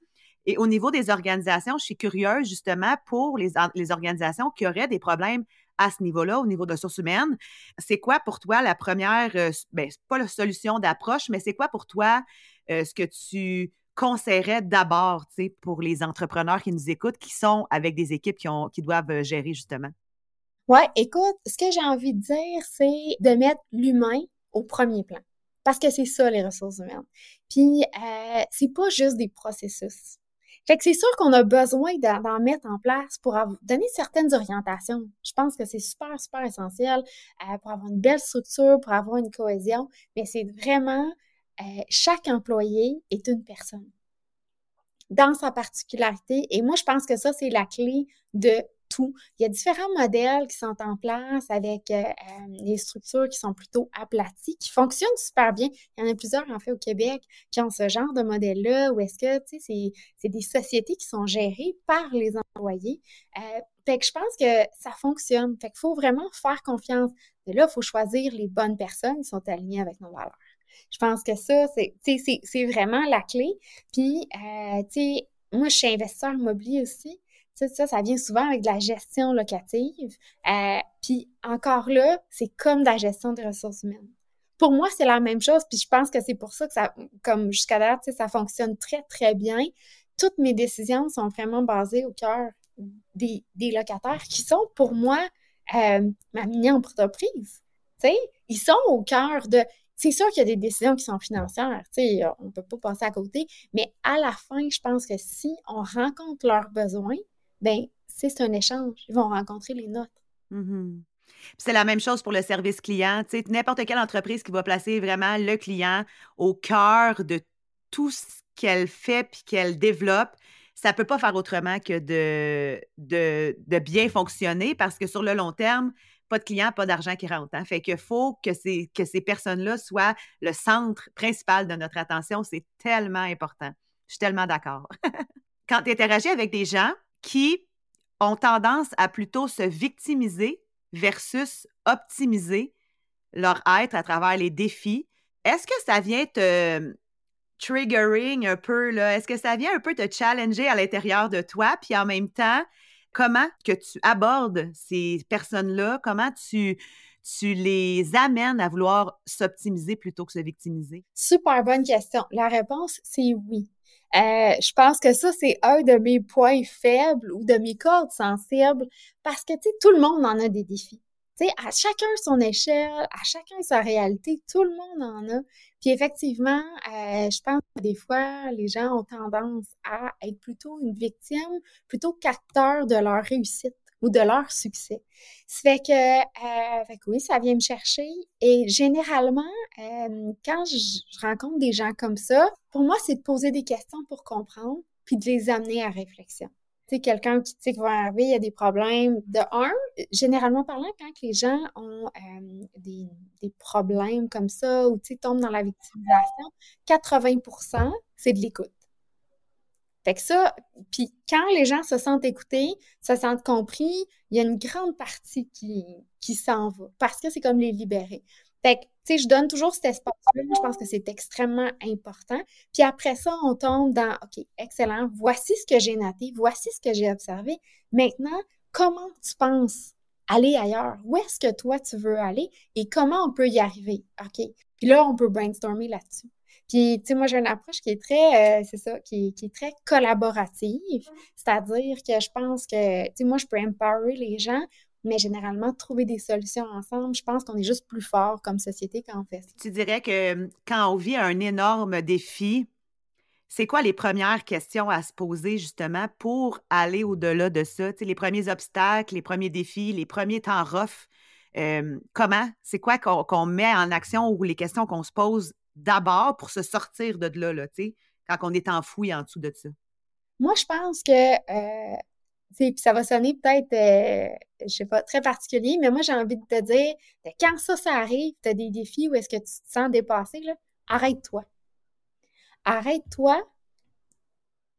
Et au niveau des organisations, je suis curieuse justement pour les, les organisations qui auraient des problèmes à ce niveau-là, au niveau de ressources humaines. C'est quoi pour toi la première, euh, ben, pas la solution d'approche, mais c'est quoi pour toi euh, ce que tu conseillerais d'abord, pour les entrepreneurs qui nous écoutent, qui sont avec des équipes qui, ont, qui doivent euh, gérer justement? Oui, écoute, ce que j'ai envie de dire, c'est de mettre l'humain au premier plan. Parce que c'est ça, les ressources humaines. Puis, euh, c'est pas juste des processus. Fait que c'est sûr qu'on a besoin d'en mettre en place pour donner certaines orientations. Je pense que c'est super, super essentiel euh, pour avoir une belle structure, pour avoir une cohésion, mais c'est vraiment euh, chaque employé est une personne. dans sa particularité. Et moi, je pense que ça, c'est la clé de Il y a différents modèles qui sont en place avec euh, euh, des structures qui sont plutôt aplaties, qui fonctionnent super bien. Il y en a plusieurs, en fait, au Québec, qui ont ce genre de modèle-là, où est-ce que, tu sais, c'est des sociétés qui sont gérées par les employés. Euh, fait que je pense que ça fonctionne. Fait qu'il faut vraiment faire confiance. Là, il faut choisir les bonnes personnes qui sont alignées avec nos valeurs. Je pense que ça, c'est vraiment la clé. Puis, euh, tu sais, moi, je suis investisseur immobilier aussi. Ça, ça, vient souvent avec de la gestion locative. Euh, puis encore là, c'est comme de la gestion des ressources humaines. Pour moi, c'est la même chose, puis je pense que c'est pour ça que ça, comme jusqu'à date, ça fonctionne très, très bien. Toutes mes décisions sont vraiment basées au cœur des, locataires qui sont pour moi euh, ma mini-entreprise. Ils sont au cœur de. C'est sûr qu'il y a des décisions qui sont financières, on ne peut pas passer à côté, mais à la fin, je pense que si on rencontre leurs besoins, ben c'est un échange. Ils vont rencontrer les nôtres. Mm-hmm. C'est la même chose pour le service client. N'importe quelle entreprise qui va placer vraiment le client au cœur de tout ce qu'elle fait puis qu'elle développe, ça ne peut pas faire autrement que de, de, bien fonctionner parce que sur le long terme, pas de clients, pas d'argent qui rentre. Hein. Fait qu'il faut que ces, que ces personnes-là soient le centre principal de notre attention. C'est tellement important. Je suis tellement d'accord. Quand tu interagis avec des gens qui ont tendance à plutôt se victimiser versus optimiser leur être à travers les défis, est-ce que ça vient te, triggering un peu, là? Est-ce que ça vient un peu te challenger à l'intérieur de toi? Puis en même temps, comment que tu abordes ces personnes-là? Comment tu, tu les amènes à vouloir s'optimiser plutôt que se victimiser? Super bonne question. La réponse, c'est oui. Euh, je pense que ça, c'est un de mes points faibles ou de mes cordes sensibles parce que, tu sais, tout le monde en a des défis. Tu sais, à chacun son échelle, à chacun sa réalité, tout le monde en a. Puis effectivement, euh, je pense que des fois, les gens ont tendance à être plutôt une victime, plutôt qu'acteur de leur réussite ou de leur succès. Ça fait que, euh, fait que oui, ça vient me chercher. Et généralement, euh, quand je, rencontre des gens comme ça, pour moi, c'est de poser des questions pour comprendre, puis de les amener à réflexion tu sais, quelqu'un qui, qui va arriver, il y a des problèmes. De un, généralement parlant, quand les gens ont euh, des, problèmes comme ça ou, tu sais, tombent dans la victimisation, 80% c'est de l'écoute. Fait que ça, puis quand les gens se sentent écoutés, se sentent compris, il y a une grande partie qui, qui s'en va parce que c'est comme les libérer. Fait que, tu sais, je donne toujours cet espace-là. Je pense que c'est extrêmement important. Puis après ça, on tombe dans, OK, excellent, voici ce que j'ai noté, voici ce que j'ai observé. Maintenant, comment tu penses aller ailleurs? Où est-ce que toi, tu veux aller? Et comment on peut y arriver? OK. Puis là, on peut brainstormer là-dessus. Puis, tu sais, moi, j'ai une approche qui est très, euh, c'est ça, qui, qui, est très collaborative. C'est-à-dire que je pense que, tu sais, moi, je peux empower les gens, mais généralement, trouver des solutions ensemble, je pense qu'on est juste plus fort comme société quand on fait ça. Tu dirais que quand on vit un énorme défi, c'est quoi les premières questions à se poser justement pour aller au-delà de ça? Tu sais, les premiers obstacles, les premiers défis, les premiers temps rough. comment? C'est quoi qu'on met en action ou les questions qu'on se pose d'abord pour se sortir de là, quand on est enfoui en dessous de ça? Moi, je pense que euh, ça va sonner peut-être, euh, je sais pas, très particulier, mais moi, j'ai envie de te dire, quand ça, ça arrive, tu as des défis où est-ce que tu te sens dépassé, arrête-toi. Arrête-toi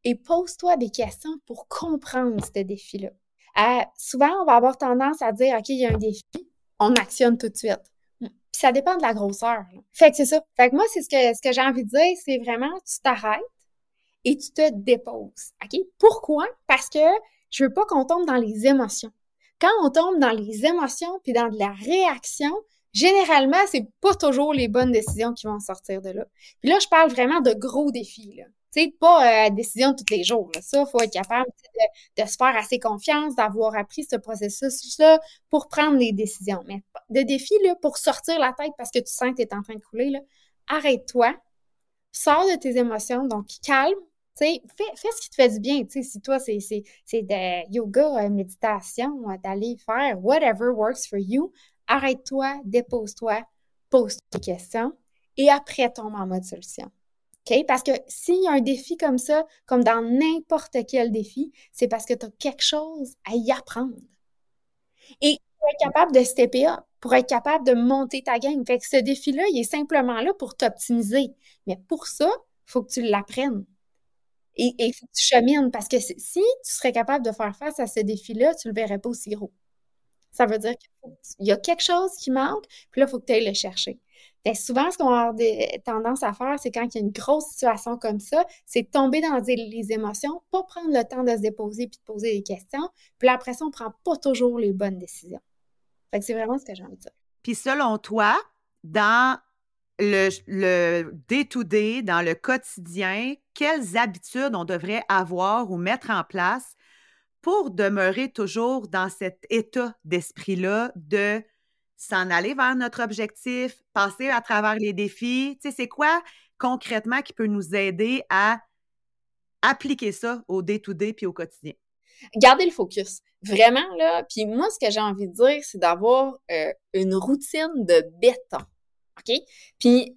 et pose-toi des questions pour comprendre ce défi-là. Euh, souvent, on va avoir tendance à dire, OK, il y a un défi, on actionne tout de suite. Ça dépend de la grosseur. Fait que c'est ça. Fait que moi, c'est ce que, ce que j'ai envie de dire, c'est vraiment, tu t'arrêtes et tu te déposes. OK? Pourquoi? Parce que je veux pas qu'on tombe dans les émotions. Quand on tombe dans les émotions puis dans de la réaction, généralement, c'est pas toujours les bonnes décisions qui vont sortir de là. Puis là, je parle vraiment de gros défis. Sais, pas euh, décision tous les jours. Ça, faut être capable de, se faire assez confiance, d'avoir appris ce processus-là pour prendre les décisions. Mais de défis, là, pour sortir la tête parce que tu sens que tu es en train de couler, arrête-toi, sors de tes émotions, donc calme, fais, fais ce qui te fait du bien. si toi, c'est de yoga, euh, méditation, euh, d'aller faire whatever works for you, arrête-toi, dépose-toi, pose tes questions et après tombe en mode solution. OK? Parce que s'il y a un défi comme ça, comme dans n'importe quel défi, c'est parce que tu as quelque chose à y apprendre. Et pour être capable de stepper up, pour être capable de monter ta game. Fait que ce défi-là, il est simplement là pour t'optimiser. Mais pour ça, il faut que tu l'apprennes. Et il faut que tu chemines parce que si tu serais capable de faire face à ce défi-là, tu ne le verrais pas aussi gros. Ça veut dire qu'il y a quelque chose qui manque, puis là, il faut que tu ailles le chercher. Bien, souvent, ce qu'on a tendance à faire, c'est quand il y a une grosse situation comme ça, c'est tomber dans les émotions, pas prendre le temps de se déposer puis de poser des questions. Puis après ça, on ne prend pas toujours les bonnes décisions. Fait que c'est vraiment ce que j'ai envie de dire. Puis selon toi, dans le day-to-day, dans le quotidien, quelles habitudes on devrait avoir ou mettre en place pour demeurer toujours dans cet état d'esprit-là de s'en aller vers notre objectif, passer à travers les défis. Tu sais, c'est quoi concrètement qui peut nous aider à appliquer ça au day-to-day puis au quotidien? Garder le focus. Vraiment, là. Puis moi, ce que j'ai envie de dire, c'est d'avoir euh, une routine de béton. OK? Puis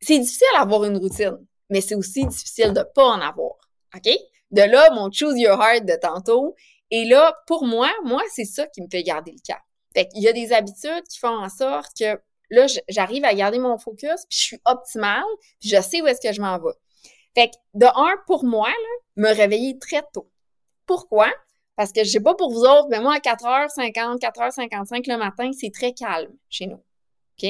c'est difficile d'avoir une routine, mais c'est aussi difficile de pas en avoir. OK? De là, mon choose your heart de tantôt. Et là, pour moi, moi, c'est ça qui me fait garder le cap. Fait qu'il y a des habitudes qui font en sorte que là, j'arrive à garder mon focus, puis je suis optimale, puis je sais où est-ce que je m'en vais. Fait que, de un, pour moi, me réveiller très tôt. Pourquoi? Parce que je sais pas pour vous autres, mais moi, à 4h50, 4h55 le matin, c'est très calme chez nous. OK?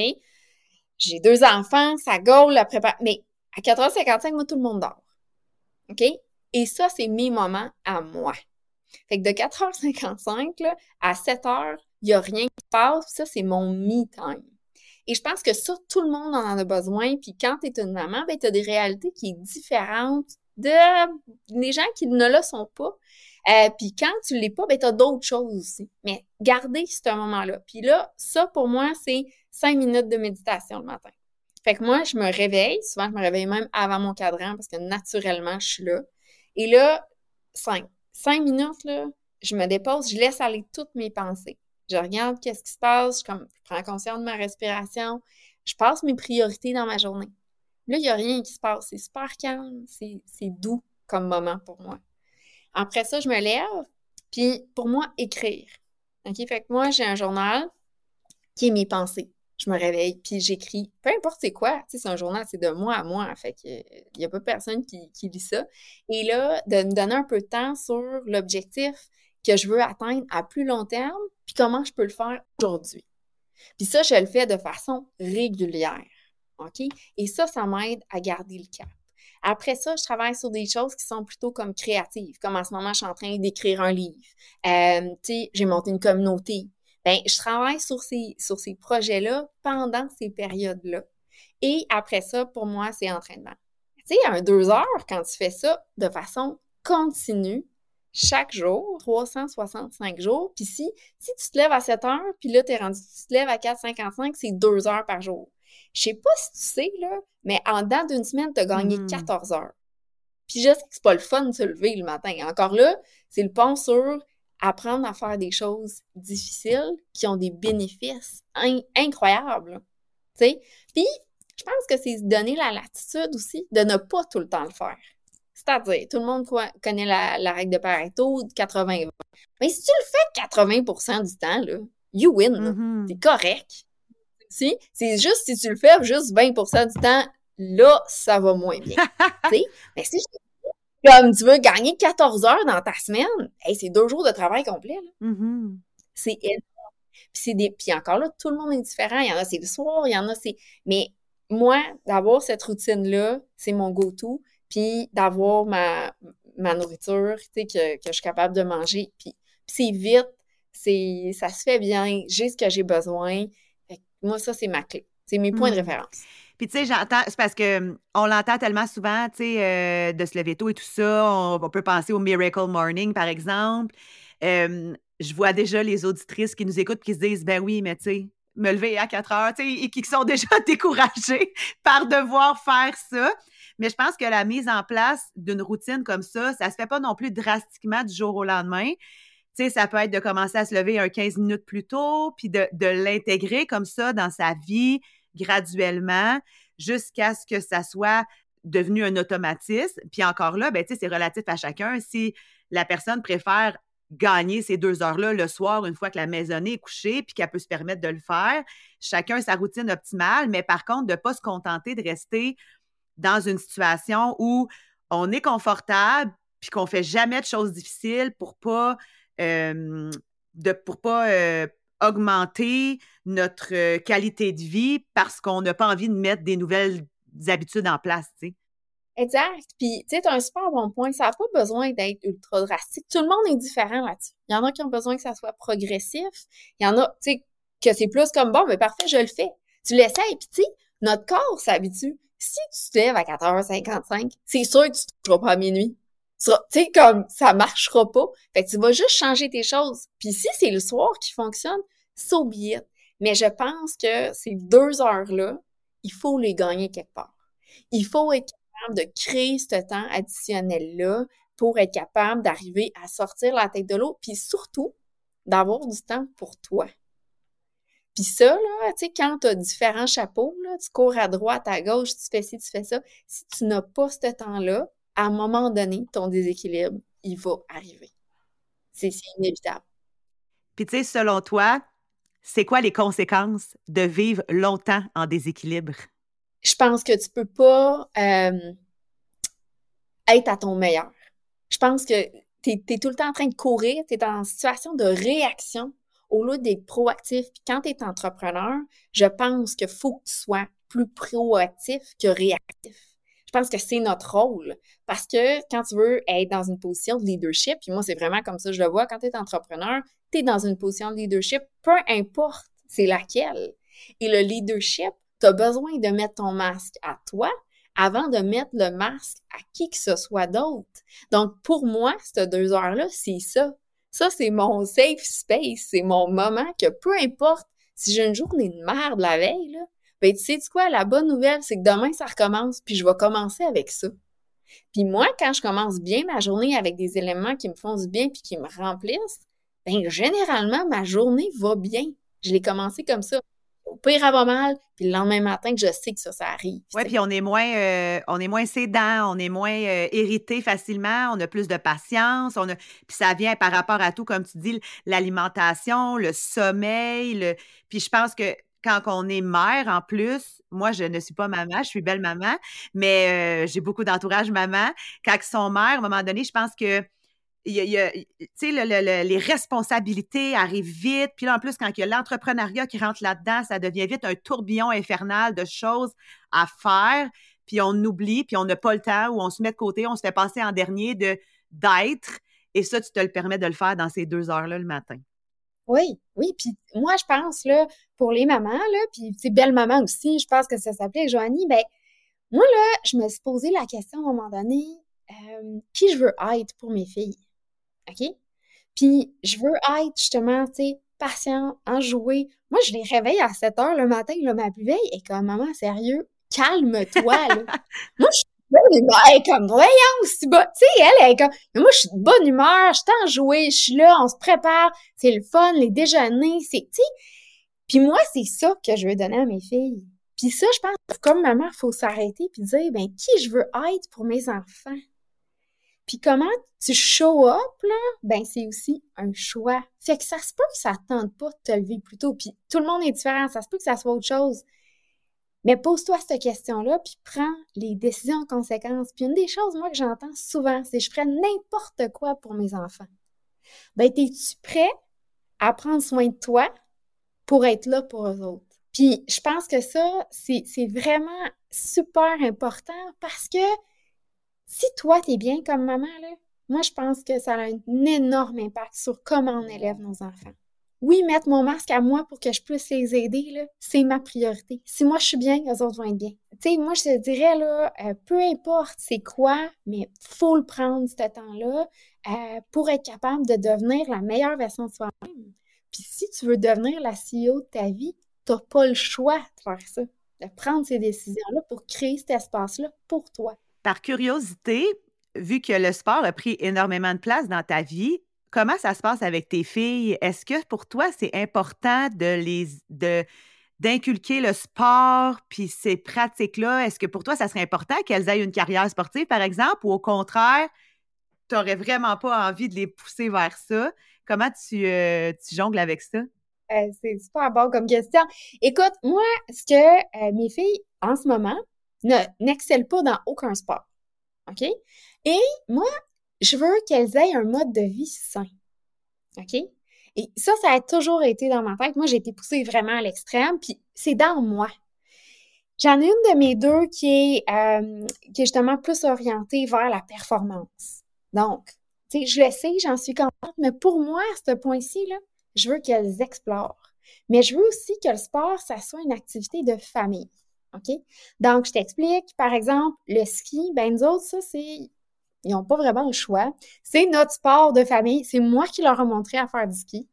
J'ai deux enfants, ça gaule, la préparation. Mais à 4h55, moi, tout le monde dort. OK? Et ça, c'est mes moments à moi. Fait que de 4h55 là, à 7h, il n'y a rien qui passe. Ça, c'est mon me time. Et je pense que ça, tout le monde en a besoin. Puis quand tu es une maman, ben, tu as des réalités qui sont différentes de des gens qui ne le sont pas. Euh, puis quand tu ne l'es pas, ben, tu as d'autres choses aussi. Mais gardez ce moment-là. Puis là, ça, pour moi, c'est cinq minutes de méditation le matin. Fait que moi, je me réveille. Souvent, je me réveille même avant mon cadran parce que naturellement, je suis là. Et là, cinq. Cinq minutes, là, je me dépose, je laisse aller toutes mes pensées. Je regarde qu'est-ce qui se passe, je, comme, prends conscience de ma respiration, je passe mes priorités dans ma journée. Là, il n'y a rien qui se passe. C'est super calme, c'est doux comme moment pour moi. Après ça, je me lève, puis pour moi, écrire. OK? Fait que moi, j'ai un journal qui est mes pensées. Je me réveille, puis j'écris. Peu importe c'est quoi, c'est un journal, c'est de moi à moi. Fait qu'il n'y a pas personne qui, qui lit ça. Et là, de me donner un peu de temps sur l'objectif que je veux atteindre à plus long terme, puis comment je peux le faire aujourd'hui? Puis ça, je le fais de façon régulière. OK? Et ça, ça m'aide à garder le cap. Après ça, je travaille sur des choses qui sont plutôt comme créatives, comme en ce moment, je suis en train d'écrire un livre. Euh, tu sais, j'ai monté une communauté. Bien, je travaille sur ces, sur ces projets-là pendant ces périodes-là. Et après ça, pour moi, c'est entraînement. Tu sais, un deux heures, quand tu fais ça de façon continue, chaque jour, 365 jours. Puis si, si tu te lèves à 7 heures, puis là, tu es rendu, tu te lèves à 4,55, c'est 2 heures par jour. Je sais pas si tu sais, là, mais en dedans d'une semaine, tu as gagné 14 hmm. heures. Puis je sais que c'est pas le fun de se lever le matin. Encore là, c'est le pont sur apprendre à faire des choses difficiles qui ont des bénéfices incroyables. Tu sais? Puis, je pense que c'est se donner la latitude aussi de ne pas tout le temps le faire. C'est-à-dire, tout le monde connaît la, règle de Pareto, 80-20. Mais si tu le fais 80% du temps, là, you win. Mm-hmm. C'est correct. Si, c'est juste si tu le fais juste 20% du temps, là, ça va moins bien. Mais si comme tu veux gagner 14 heures dans ta semaine, c'est deux jours de travail complet. Mm-hmm. C'est énorme. Puis, des... Puis encore là, tout le monde est différent. Il y en a, c'est le soir, il y en a, c'est. Mais moi, d'avoir cette routine-là, c'est mon go-to puis d'avoir ma, ma nourriture, tu sais, que, que, je suis capable de manger. Puis, c'est vite, c'est, ça se fait bien, j'ai ce que j'ai besoin. moi, ça, c'est ma clé. C'est mes points de mmh. référence. Puis, tu sais, j'entends, c'est parce que hum, on l'entend tellement souvent, tu sais, euh, de se lever tôt et tout ça. On, peut penser au Miracle Morning, par exemple. je vois déjà les auditrices qui nous écoutent qui se disent, ben oui, mais tu sais, me lever à 4 heures, tu sais, et qui sont déjà découragées par devoir faire ça. Mais je pense que la mise en place d'une routine comme ça, ça se fait pas non plus drastiquement du jour au lendemain. Tu sais, ça peut être de commencer à se lever un 15 minutes plus tôt, puis de, l'intégrer comme ça dans sa vie graduellement jusqu'à ce que ça soit devenu un automatisme. Puis encore là, ben, c'est relatif à chacun. Si la personne préfère gagner ces deux heures-là le soir, une fois que la maisonnée est couchée, puis qu'elle peut se permettre de le faire, chacun sa routine optimale, mais par contre, de ne pas se contenter de rester dans une situation où on est confortable, puis qu'on fait jamais de choses difficiles pour pas, de, pour pas augmenter notre qualité de vie parce qu'on n'a pas envie de mettre des nouvelles habitudes en place. Exact. Puis, tu sais, un super bon point. Ça n'a pas besoin d'être ultra drastique. Tout le monde est différent là-dessus. Il y en a qui ont besoin que ça soit progressif. Il y en a, tu sais, que c'est plus comme bon, mais parfait, je le fais. Tu l'essayes, puis tu sais, notre corps s'habitue. Si tu te lèves à 4h55, c'est sûr que tu ne te pas à minuit. Tu sais, comme ça marchera pas. Fait que tu vas juste changer tes choses. Puis si c'est le soir qui fonctionne, so be Mais je pense que ces deux heures-là, il faut les gagner quelque part. Il faut être de créer ce temps additionnel-là pour être capable d'arriver à sortir la tête de l'eau, puis surtout d'avoir du temps pour toi. Puis ça, là, tu sais, quand tu as différents chapeaux, là, tu cours à droite, à gauche, tu fais ci, tu fais ça, si tu n'as pas ce temps-là, à un moment donné, ton déséquilibre, il va arriver. C'est inévitable. Puis tu sais, selon toi, c'est quoi les conséquences de vivre longtemps en déséquilibre? Je pense que tu peux pas euh, être à ton meilleur. Je pense que tu es, tout le temps en train de courir, tu es en situation de réaction au lieu d'être proactif. Puis quand tu es entrepreneur, je pense qu'il faut que tu sois plus proactif que réactif je pense que c'est notre rôle. Parce que quand tu veux être dans une position de leadership, puis moi, c'est vraiment comme ça, je le vois, quand tu es entrepreneur, tu es dans une position de leadership, peu importe c'est laquelle. Et le leadership, tu as besoin de mettre ton masque à toi avant de mettre le masque à qui que ce soit d'autre. Donc, pour moi, ces deux heures-là, c'est ça. Ça, c'est mon safe space. C'est mon moment que peu importe si j'ai une journée de merde la veille, là, ben, tu sais quoi, la bonne nouvelle, c'est que demain, ça recommence, puis je vais commencer avec ça. Puis moi, quand je commence bien ma journée avec des éléments qui me font du bien puis qui me remplissent, ben généralement, ma journée va bien. Je l'ai commencé comme ça. Au pire, elle va mal, puis le lendemain matin, que je sais que ça, ça arrive. Oui, puis on est moins euh, on est moins sédent, on est moins euh, irrité facilement, on a plus de patience, on a puis ça vient par rapport à tout, comme tu dis, l'alimentation, le sommeil, le... puis je pense que quand on est mère, en plus, moi, je ne suis pas maman, je suis belle maman, mais j'ai beaucoup d'entourage maman. Quand ils sont mères, à un moment donné, je pense que les responsabilités arrivent vite. Puis là, en plus, quand il y a l'entrepreneuriat qui rentre là-dedans, ça devient vite un tourbillon infernal de choses à faire. Puis on oublie, puis on n'a pas le temps, ou on se met de côté, on se fait passer en dernier de d'être. Et ça, tu te le permets de le faire dans ces deux heures-là le matin. Oui, oui. Puis moi, je pense, là, pour les mamans, là, puis c'est belle maman aussi, je pense que ça s'appelait Joanie, ben moi, là, je me suis posé la question à un moment donné, euh, qui je veux être pour mes filles? OK? Puis je veux être justement, tu sais, patient, enjouée. Moi, je les réveille à 7 heures le matin, là, ma plus vieille est comme, maman, sérieux, calme-toi, là. moi, je bonne humeur. Elle est comme, voyons, c'est bon. Tu sais, elle, est comme, moi, je suis de bonne humeur, je suis enjouée, je suis là, on se prépare, c'est le fun, les déjeuners, c'est, tu sais. Puis moi, c'est ça que je veux donner à mes filles. Puis ça, je pense, comme maman, il faut s'arrêter puis dire, ben, qui je veux être pour mes enfants? Puis comment tu show up, là, ben, c'est aussi un choix. Fait que ça se peut que ça tente pas de te lever plus tôt. Puis tout le monde est différent, ça se peut que ça soit autre chose. Mais pose-toi cette question-là, puis prends les décisions en conséquence. Puis une des choses, moi, que j'entends souvent, c'est je ferais n'importe quoi pour mes enfants. Ben, es-tu prêt à prendre soin de toi pour être là pour eux autres? Puis je pense que ça, c'est vraiment super important parce que si toi, tu es bien comme maman, là, moi, je pense que ça a un énorme impact sur comment on élève nos enfants oui, mettre mon masque à moi pour que je puisse les aider, c'est ma priorité. Si moi je suis bien, les autres vont être bien. Tu moi je te dirais, euh, peu importe c'est quoi, mais faut le prendre ce temps-là euh, pour être capable de devenir la meilleure version de soi-même. Puis si tu veux devenir la CEO de ta vie, tu n'as pas le choix de faire ça, de prendre ces décisions-là pour créer cet espace-là pour toi. Par curiosité, vu que le sport a pris énormément de place dans ta vie, Comment ça se passe avec tes filles? Est-ce que pour toi, c'est important de les d'inculquer le sport puis ces pratiques-là, est-ce que pour toi, ça serait important qu'elles aient une carrière sportive, par exemple, ou au contraire, tu n'aurais vraiment pas envie de les pousser vers ça? Comment tu, euh, jongles avec ça? Euh, c'est super bon comme question. Écoute, moi, ce que euh, mes filles, en ce moment, n'excellent pas dans aucun sport. OK? Et moi, je veux qu'elles aient un mode de vie sain. OK? Et ça, ça a toujours été dans ma tête. Moi, j'ai été poussée vraiment à l'extrême, puis c'est dans moi. J'en ai une de mes deux qui est, euh, justement plus orientée vers la performance. Donc, tu sais, je le sais, j'en suis contente, mais pour moi, à ce point-ci, je veux qu'elles explorent. Mais je veux aussi que le sport, ça soit une activité de famille. OK? Donc, je t'explique, par exemple, le ski, ben nous autres, ça, c'est. Ils n'ont pas vraiment le choix. C'est notre sport de famille. C'est moi qui leur ai montré à faire du ski.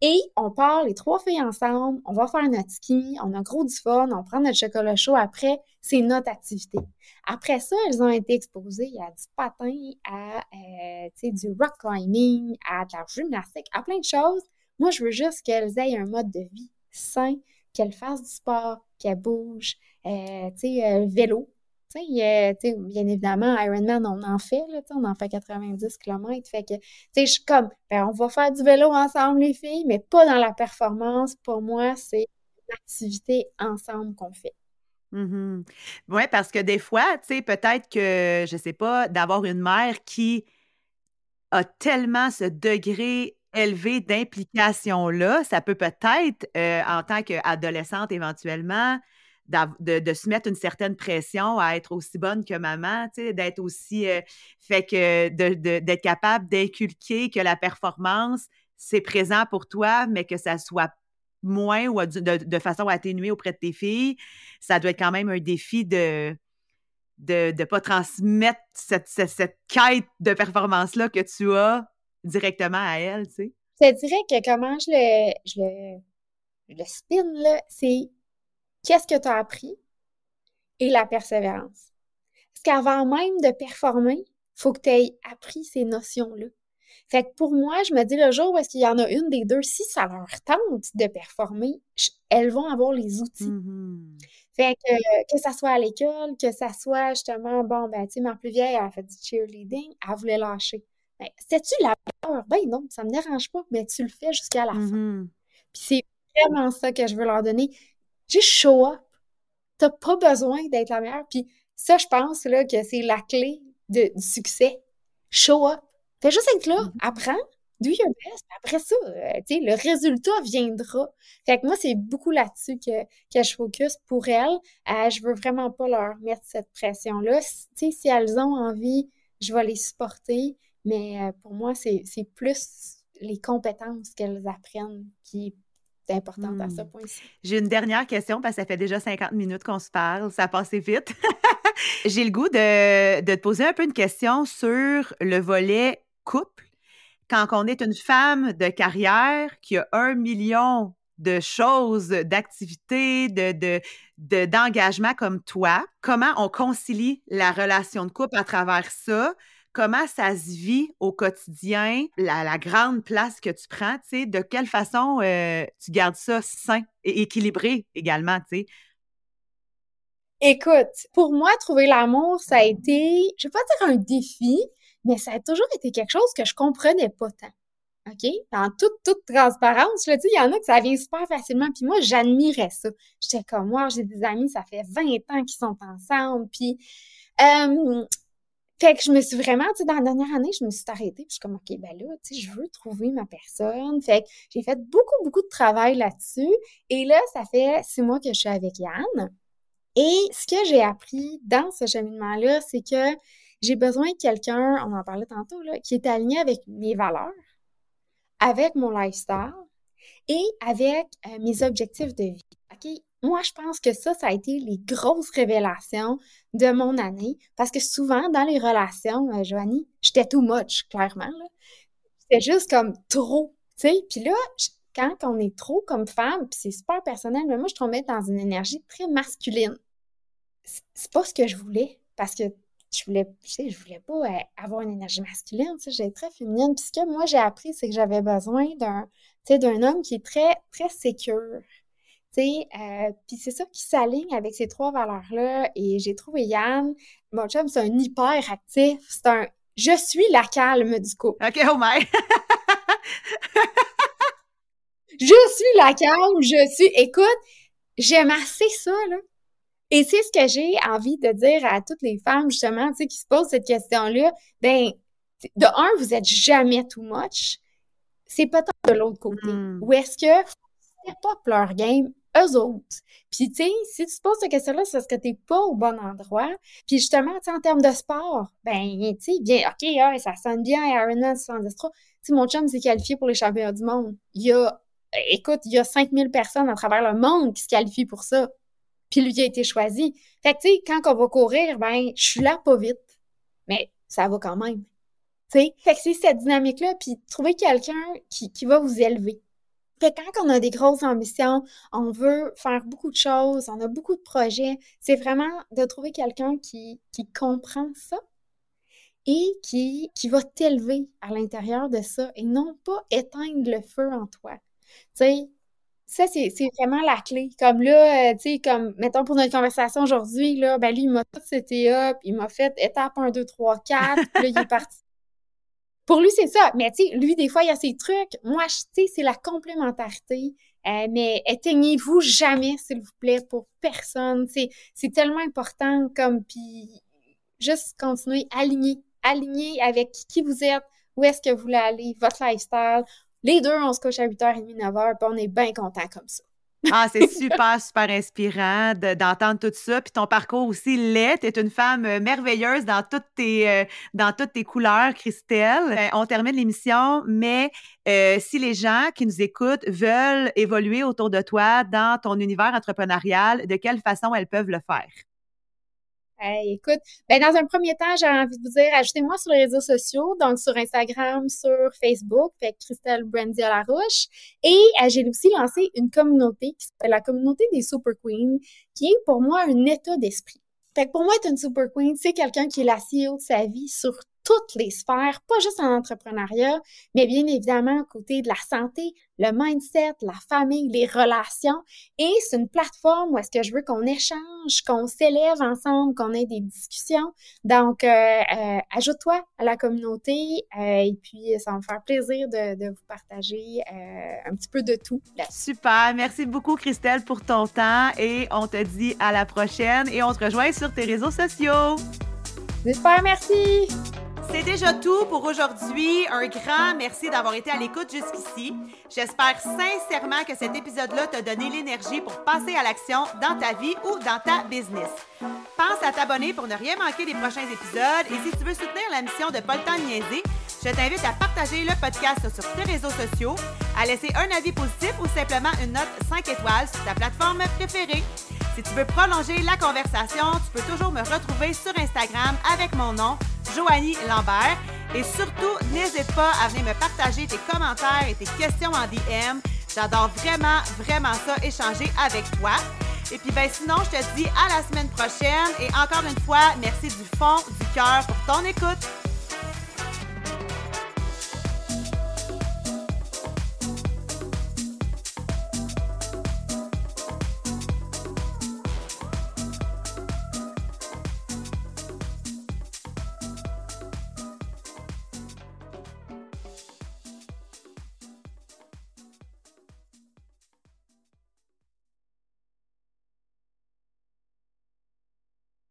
Et on part les trois filles ensemble, on va faire notre ski, on a gros du fun, on prend notre chocolat chaud après, c'est notre activité. Après ça, elles ont été exposées à du patin, à euh, du rock climbing, à de la gymnastique, à plein de choses moi, je veux juste qu'elles aient un mode de vie sain, qu'elles fassent du sport, qu'elles bougent, euh, euh, vélo. Tu sais, bien évidemment, Ironman, on en fait, là, on en fait 90 km. Fait que, tu sais, je suis comme, ben, on va faire du vélo ensemble, les filles, mais pas dans la performance. Pour moi, c'est une activité ensemble qu'on fait. Mm Oui, parce que des fois, tu sais, peut-être que, je sais pas, d'avoir une mère qui a tellement ce degré élevé d'implication-là, ça peut peut-être, euh, en tant qu'adolescente éventuellement, de, se mettre une certaine pression à être aussi bonne que maman, d'être aussi. Euh, fait que d'être capable d'inculquer que la performance, c'est présent pour toi, mais que ça soit moins ou de, façon atténuée auprès de tes filles, ça doit être quand même un défi de de ne pas transmettre cette, cette quête de performance-là que tu as directement à elle, tu sais? Je dirais que comment je le, je le, le spin, là, c'est qu'est-ce que tu as appris et la persévérance. Parce qu'avant même de performer, il faut que tu aies appris ces notions-là. Fait que pour moi, je me dis le jour où est-ce qu'il y en a une des deux, si ça leur tente de performer, elles vont avoir les outils. Mm-hmm. Fait que, que ça soit à l'école, que ça soit justement, bon, ben, tu sais, ma plus vieille, elle a fait du cheerleading, elle voulait lâcher. Ben, C'était-tu la peur? Ben non, ça me dérange pas, mais tu le fais jusqu'à la fin. Mm-hmm. Puis c'est vraiment ça que je veux leur donner. Juste show up. T'as pas besoin d'être la meilleure. Puis ça, je pense là, que c'est la clé du succès. Show up. Fais juste être là. Mm-hmm. Apprends. Do your best. Après ça, euh, le résultat viendra. Fait que moi, c'est beaucoup là-dessus que, que je focus pour elles. Euh, je veux vraiment pas leur mettre cette pression-là. Si, si elles ont envie, je vais les supporter. Mais euh, pour moi, c'est plus les compétences qu'elles apprennent qui est importante à ce hmm. point-ci. J'ai une dernière question parce que ça fait déjà 50 minutes qu'on se parle. Ça a passé vite. J'ai le goût de, de, te poser un peu une question sur le volet couple. Quand on est une femme de carrière qui a un million de choses, d'activités, de, d'engagement de, comme toi, comment on concilie la relation de couple à travers ça? Comment ça se vit au quotidien, la, grande place que tu prends, tu sais, de quelle façon euh, tu gardes ça sain et équilibré également, tu sais? Écoute, pour moi, trouver l'amour, ça a été, je vais pas dire un défi, mais ça a toujours été quelque chose que je comprenais pas tant. OK? En toute, toute transparence, je le dis, il y en a que ça vient super facilement, puis moi, j'admirais ça. J'étais comme, moi, j'ai des amis, ça fait 20 ans qu'ils sont ensemble, puis euh, fait que je me suis vraiment, tu sais, dans la dernière année, je me suis arrêtée, puis je suis comme, OK, ben là, tu sais, je veux trouver ma personne. Fait que j'ai fait beaucoup, beaucoup de travail là-dessus. Et là, ça fait six mois que je suis avec Yann. Et ce que j'ai appris dans ce cheminement-là, c'est que j'ai besoin de quelqu'un, on en parlait tantôt, là, qui est aligné avec mes valeurs, avec mon lifestyle et avec euh, mes objectifs de vie. OK? Moi, je pense que ça, ça a été les grosses révélations de mon année. Parce que souvent, dans les relations, euh, Joanie, j'étais too much, clairement. C'était juste comme trop. Puis là, quand on est trop comme femme, puis c'est super personnel, mais moi, je tombais dans une énergie très masculine. C'est pas ce que je voulais. Parce que je voulais, tu sais, je voulais pas euh, avoir une énergie masculine, j'étais très féminine. Puis ce que moi, j'ai appris, c'est que j'avais besoin d'un, d'un homme qui est très, très sécure Euh, puis c'est ça qui s'aligne avec ces trois valeurs-là. Et j'ai trouvé Yann, mon chum, c'est un hyper actif. C'est un je suis la calme du coup. OK, oh my! je suis la calme, je suis. Écoute, j'aime assez ça, là. Et c'est ce que j'ai envie de dire à toutes les femmes, justement, tu sais, qui se posent cette question-là. Ben, de un, vous êtes jamais too much. C'est peut-être de l'autre côté. Hmm. Ou est-ce que c'est pas leur game, eux autres? Puis, tu sais, si tu te poses cette question-là, c'est parce que t'es pas au bon endroit. Puis, justement, tu en termes de sport, ben, tu sais, bien, OK, ça sonne bien, Ironman 73. Tu sais, mon chum s'est qualifié pour les championnats du monde. Il y a, écoute, il y a 5000 personnes à travers le monde qui se qualifient pour ça. Puis lui a été choisi. Fait que, tu sais, quand on va courir, ben, je suis là pas vite. Mais ça va quand même. Fait que c'est cette dynamique-là, puis trouver quelqu'un qui, qui va vous élever. Quand on a des grosses ambitions, on veut faire beaucoup de choses, on a beaucoup de projets, c'est vraiment de trouver quelqu'un qui, qui comprend ça et qui, qui va t'élever à l'intérieur de ça et non pas éteindre le feu en toi. Tu sais, ça, c'est vraiment la clé. Comme là, euh, tu sais, comme, mettons pour notre conversation aujourd'hui, là, ben lui, il m'a tout c'était up, il m'a fait étape 1, 2, 3, 4, puis il est parti pour lui, c'est ça. Mais tu sais, lui, des fois, il y a ses trucs. Moi, tu sais, c'est la complémentarité. Euh, mais éteignez-vous jamais, s'il vous plaît, pour personne. C'est tellement important comme, puis juste continuer, aligner, aligner avec qui vous êtes, où est-ce que vous voulez aller, votre lifestyle. Les deux, on se couche à 8h30, 9h, puis on est bien content comme ça. Ah, c'est super, super inspirant d'entendre tout ça. Puis ton parcours aussi l'est. Tu es une femme euh, merveilleuse dans toutes tes, euh, dans toutes tes couleurs, Christelle. Euh, on termine l'émission, mais si les gens qui nous écoutent veulent évoluer autour de toi dans ton univers entrepreneurial, de quelle façon elles peuvent le faire? Écoute, ben dans un premier temps, j'ai envie de vous dire, ajoutez-moi sur les réseaux sociaux, donc sur Instagram, sur Facebook, fait Christelle Brandy à la Roche. Et euh, j'ai aussi lancé une communauté qui s'appelle la communauté des Super Queens, qui est pour moi un état d'esprit. Fait que pour moi, être une Super Queen, c'est quelqu'un qui est la CEO de sa vie sur toutes les sphères, pas juste en entrepreneuriat, mais bien évidemment côté de la santé, le mindset, la famille, les relations. Et c'est une plateforme où est-ce que je veux qu'on échange, qu'on s'élève ensemble, qu'on ait des discussions. Donc, euh, euh, ajoute-toi à la communauté euh, et puis ça va me faire plaisir de, de vous partager un petit peu de tout. Là. Super. Merci beaucoup, Christelle, pour ton temps et on te dit à la prochaine et on te rejoint sur tes réseaux sociaux. Super, merci. C'est déjà tout pour aujourd'hui. Un grand merci d'avoir été à l'écoute jusqu'ici. J'espère sincèrement que cet épisode-là t'a donné l'énergie pour passer à l'action dans ta vie ou dans ta business. Pense à t'abonner pour ne rien manquer des prochains épisodes et si tu veux soutenir la mission de Pas le je t'invite à partager le podcast sur tes réseaux sociaux, à laisser un avis positif ou simplement une note 5 étoiles sur ta plateforme préférée. Si tu veux prolonger la conversation, tu peux toujours me retrouver sur Instagram avec mon nom, Joanie Lambert. Et surtout, n'hésite pas à venir me partager tes commentaires et tes questions en DM. J'adore vraiment, vraiment ça, échanger avec toi. Et puis, ben, sinon, je te dis à la semaine prochaine. Et encore une fois, merci du fond du cœur pour ton écoute.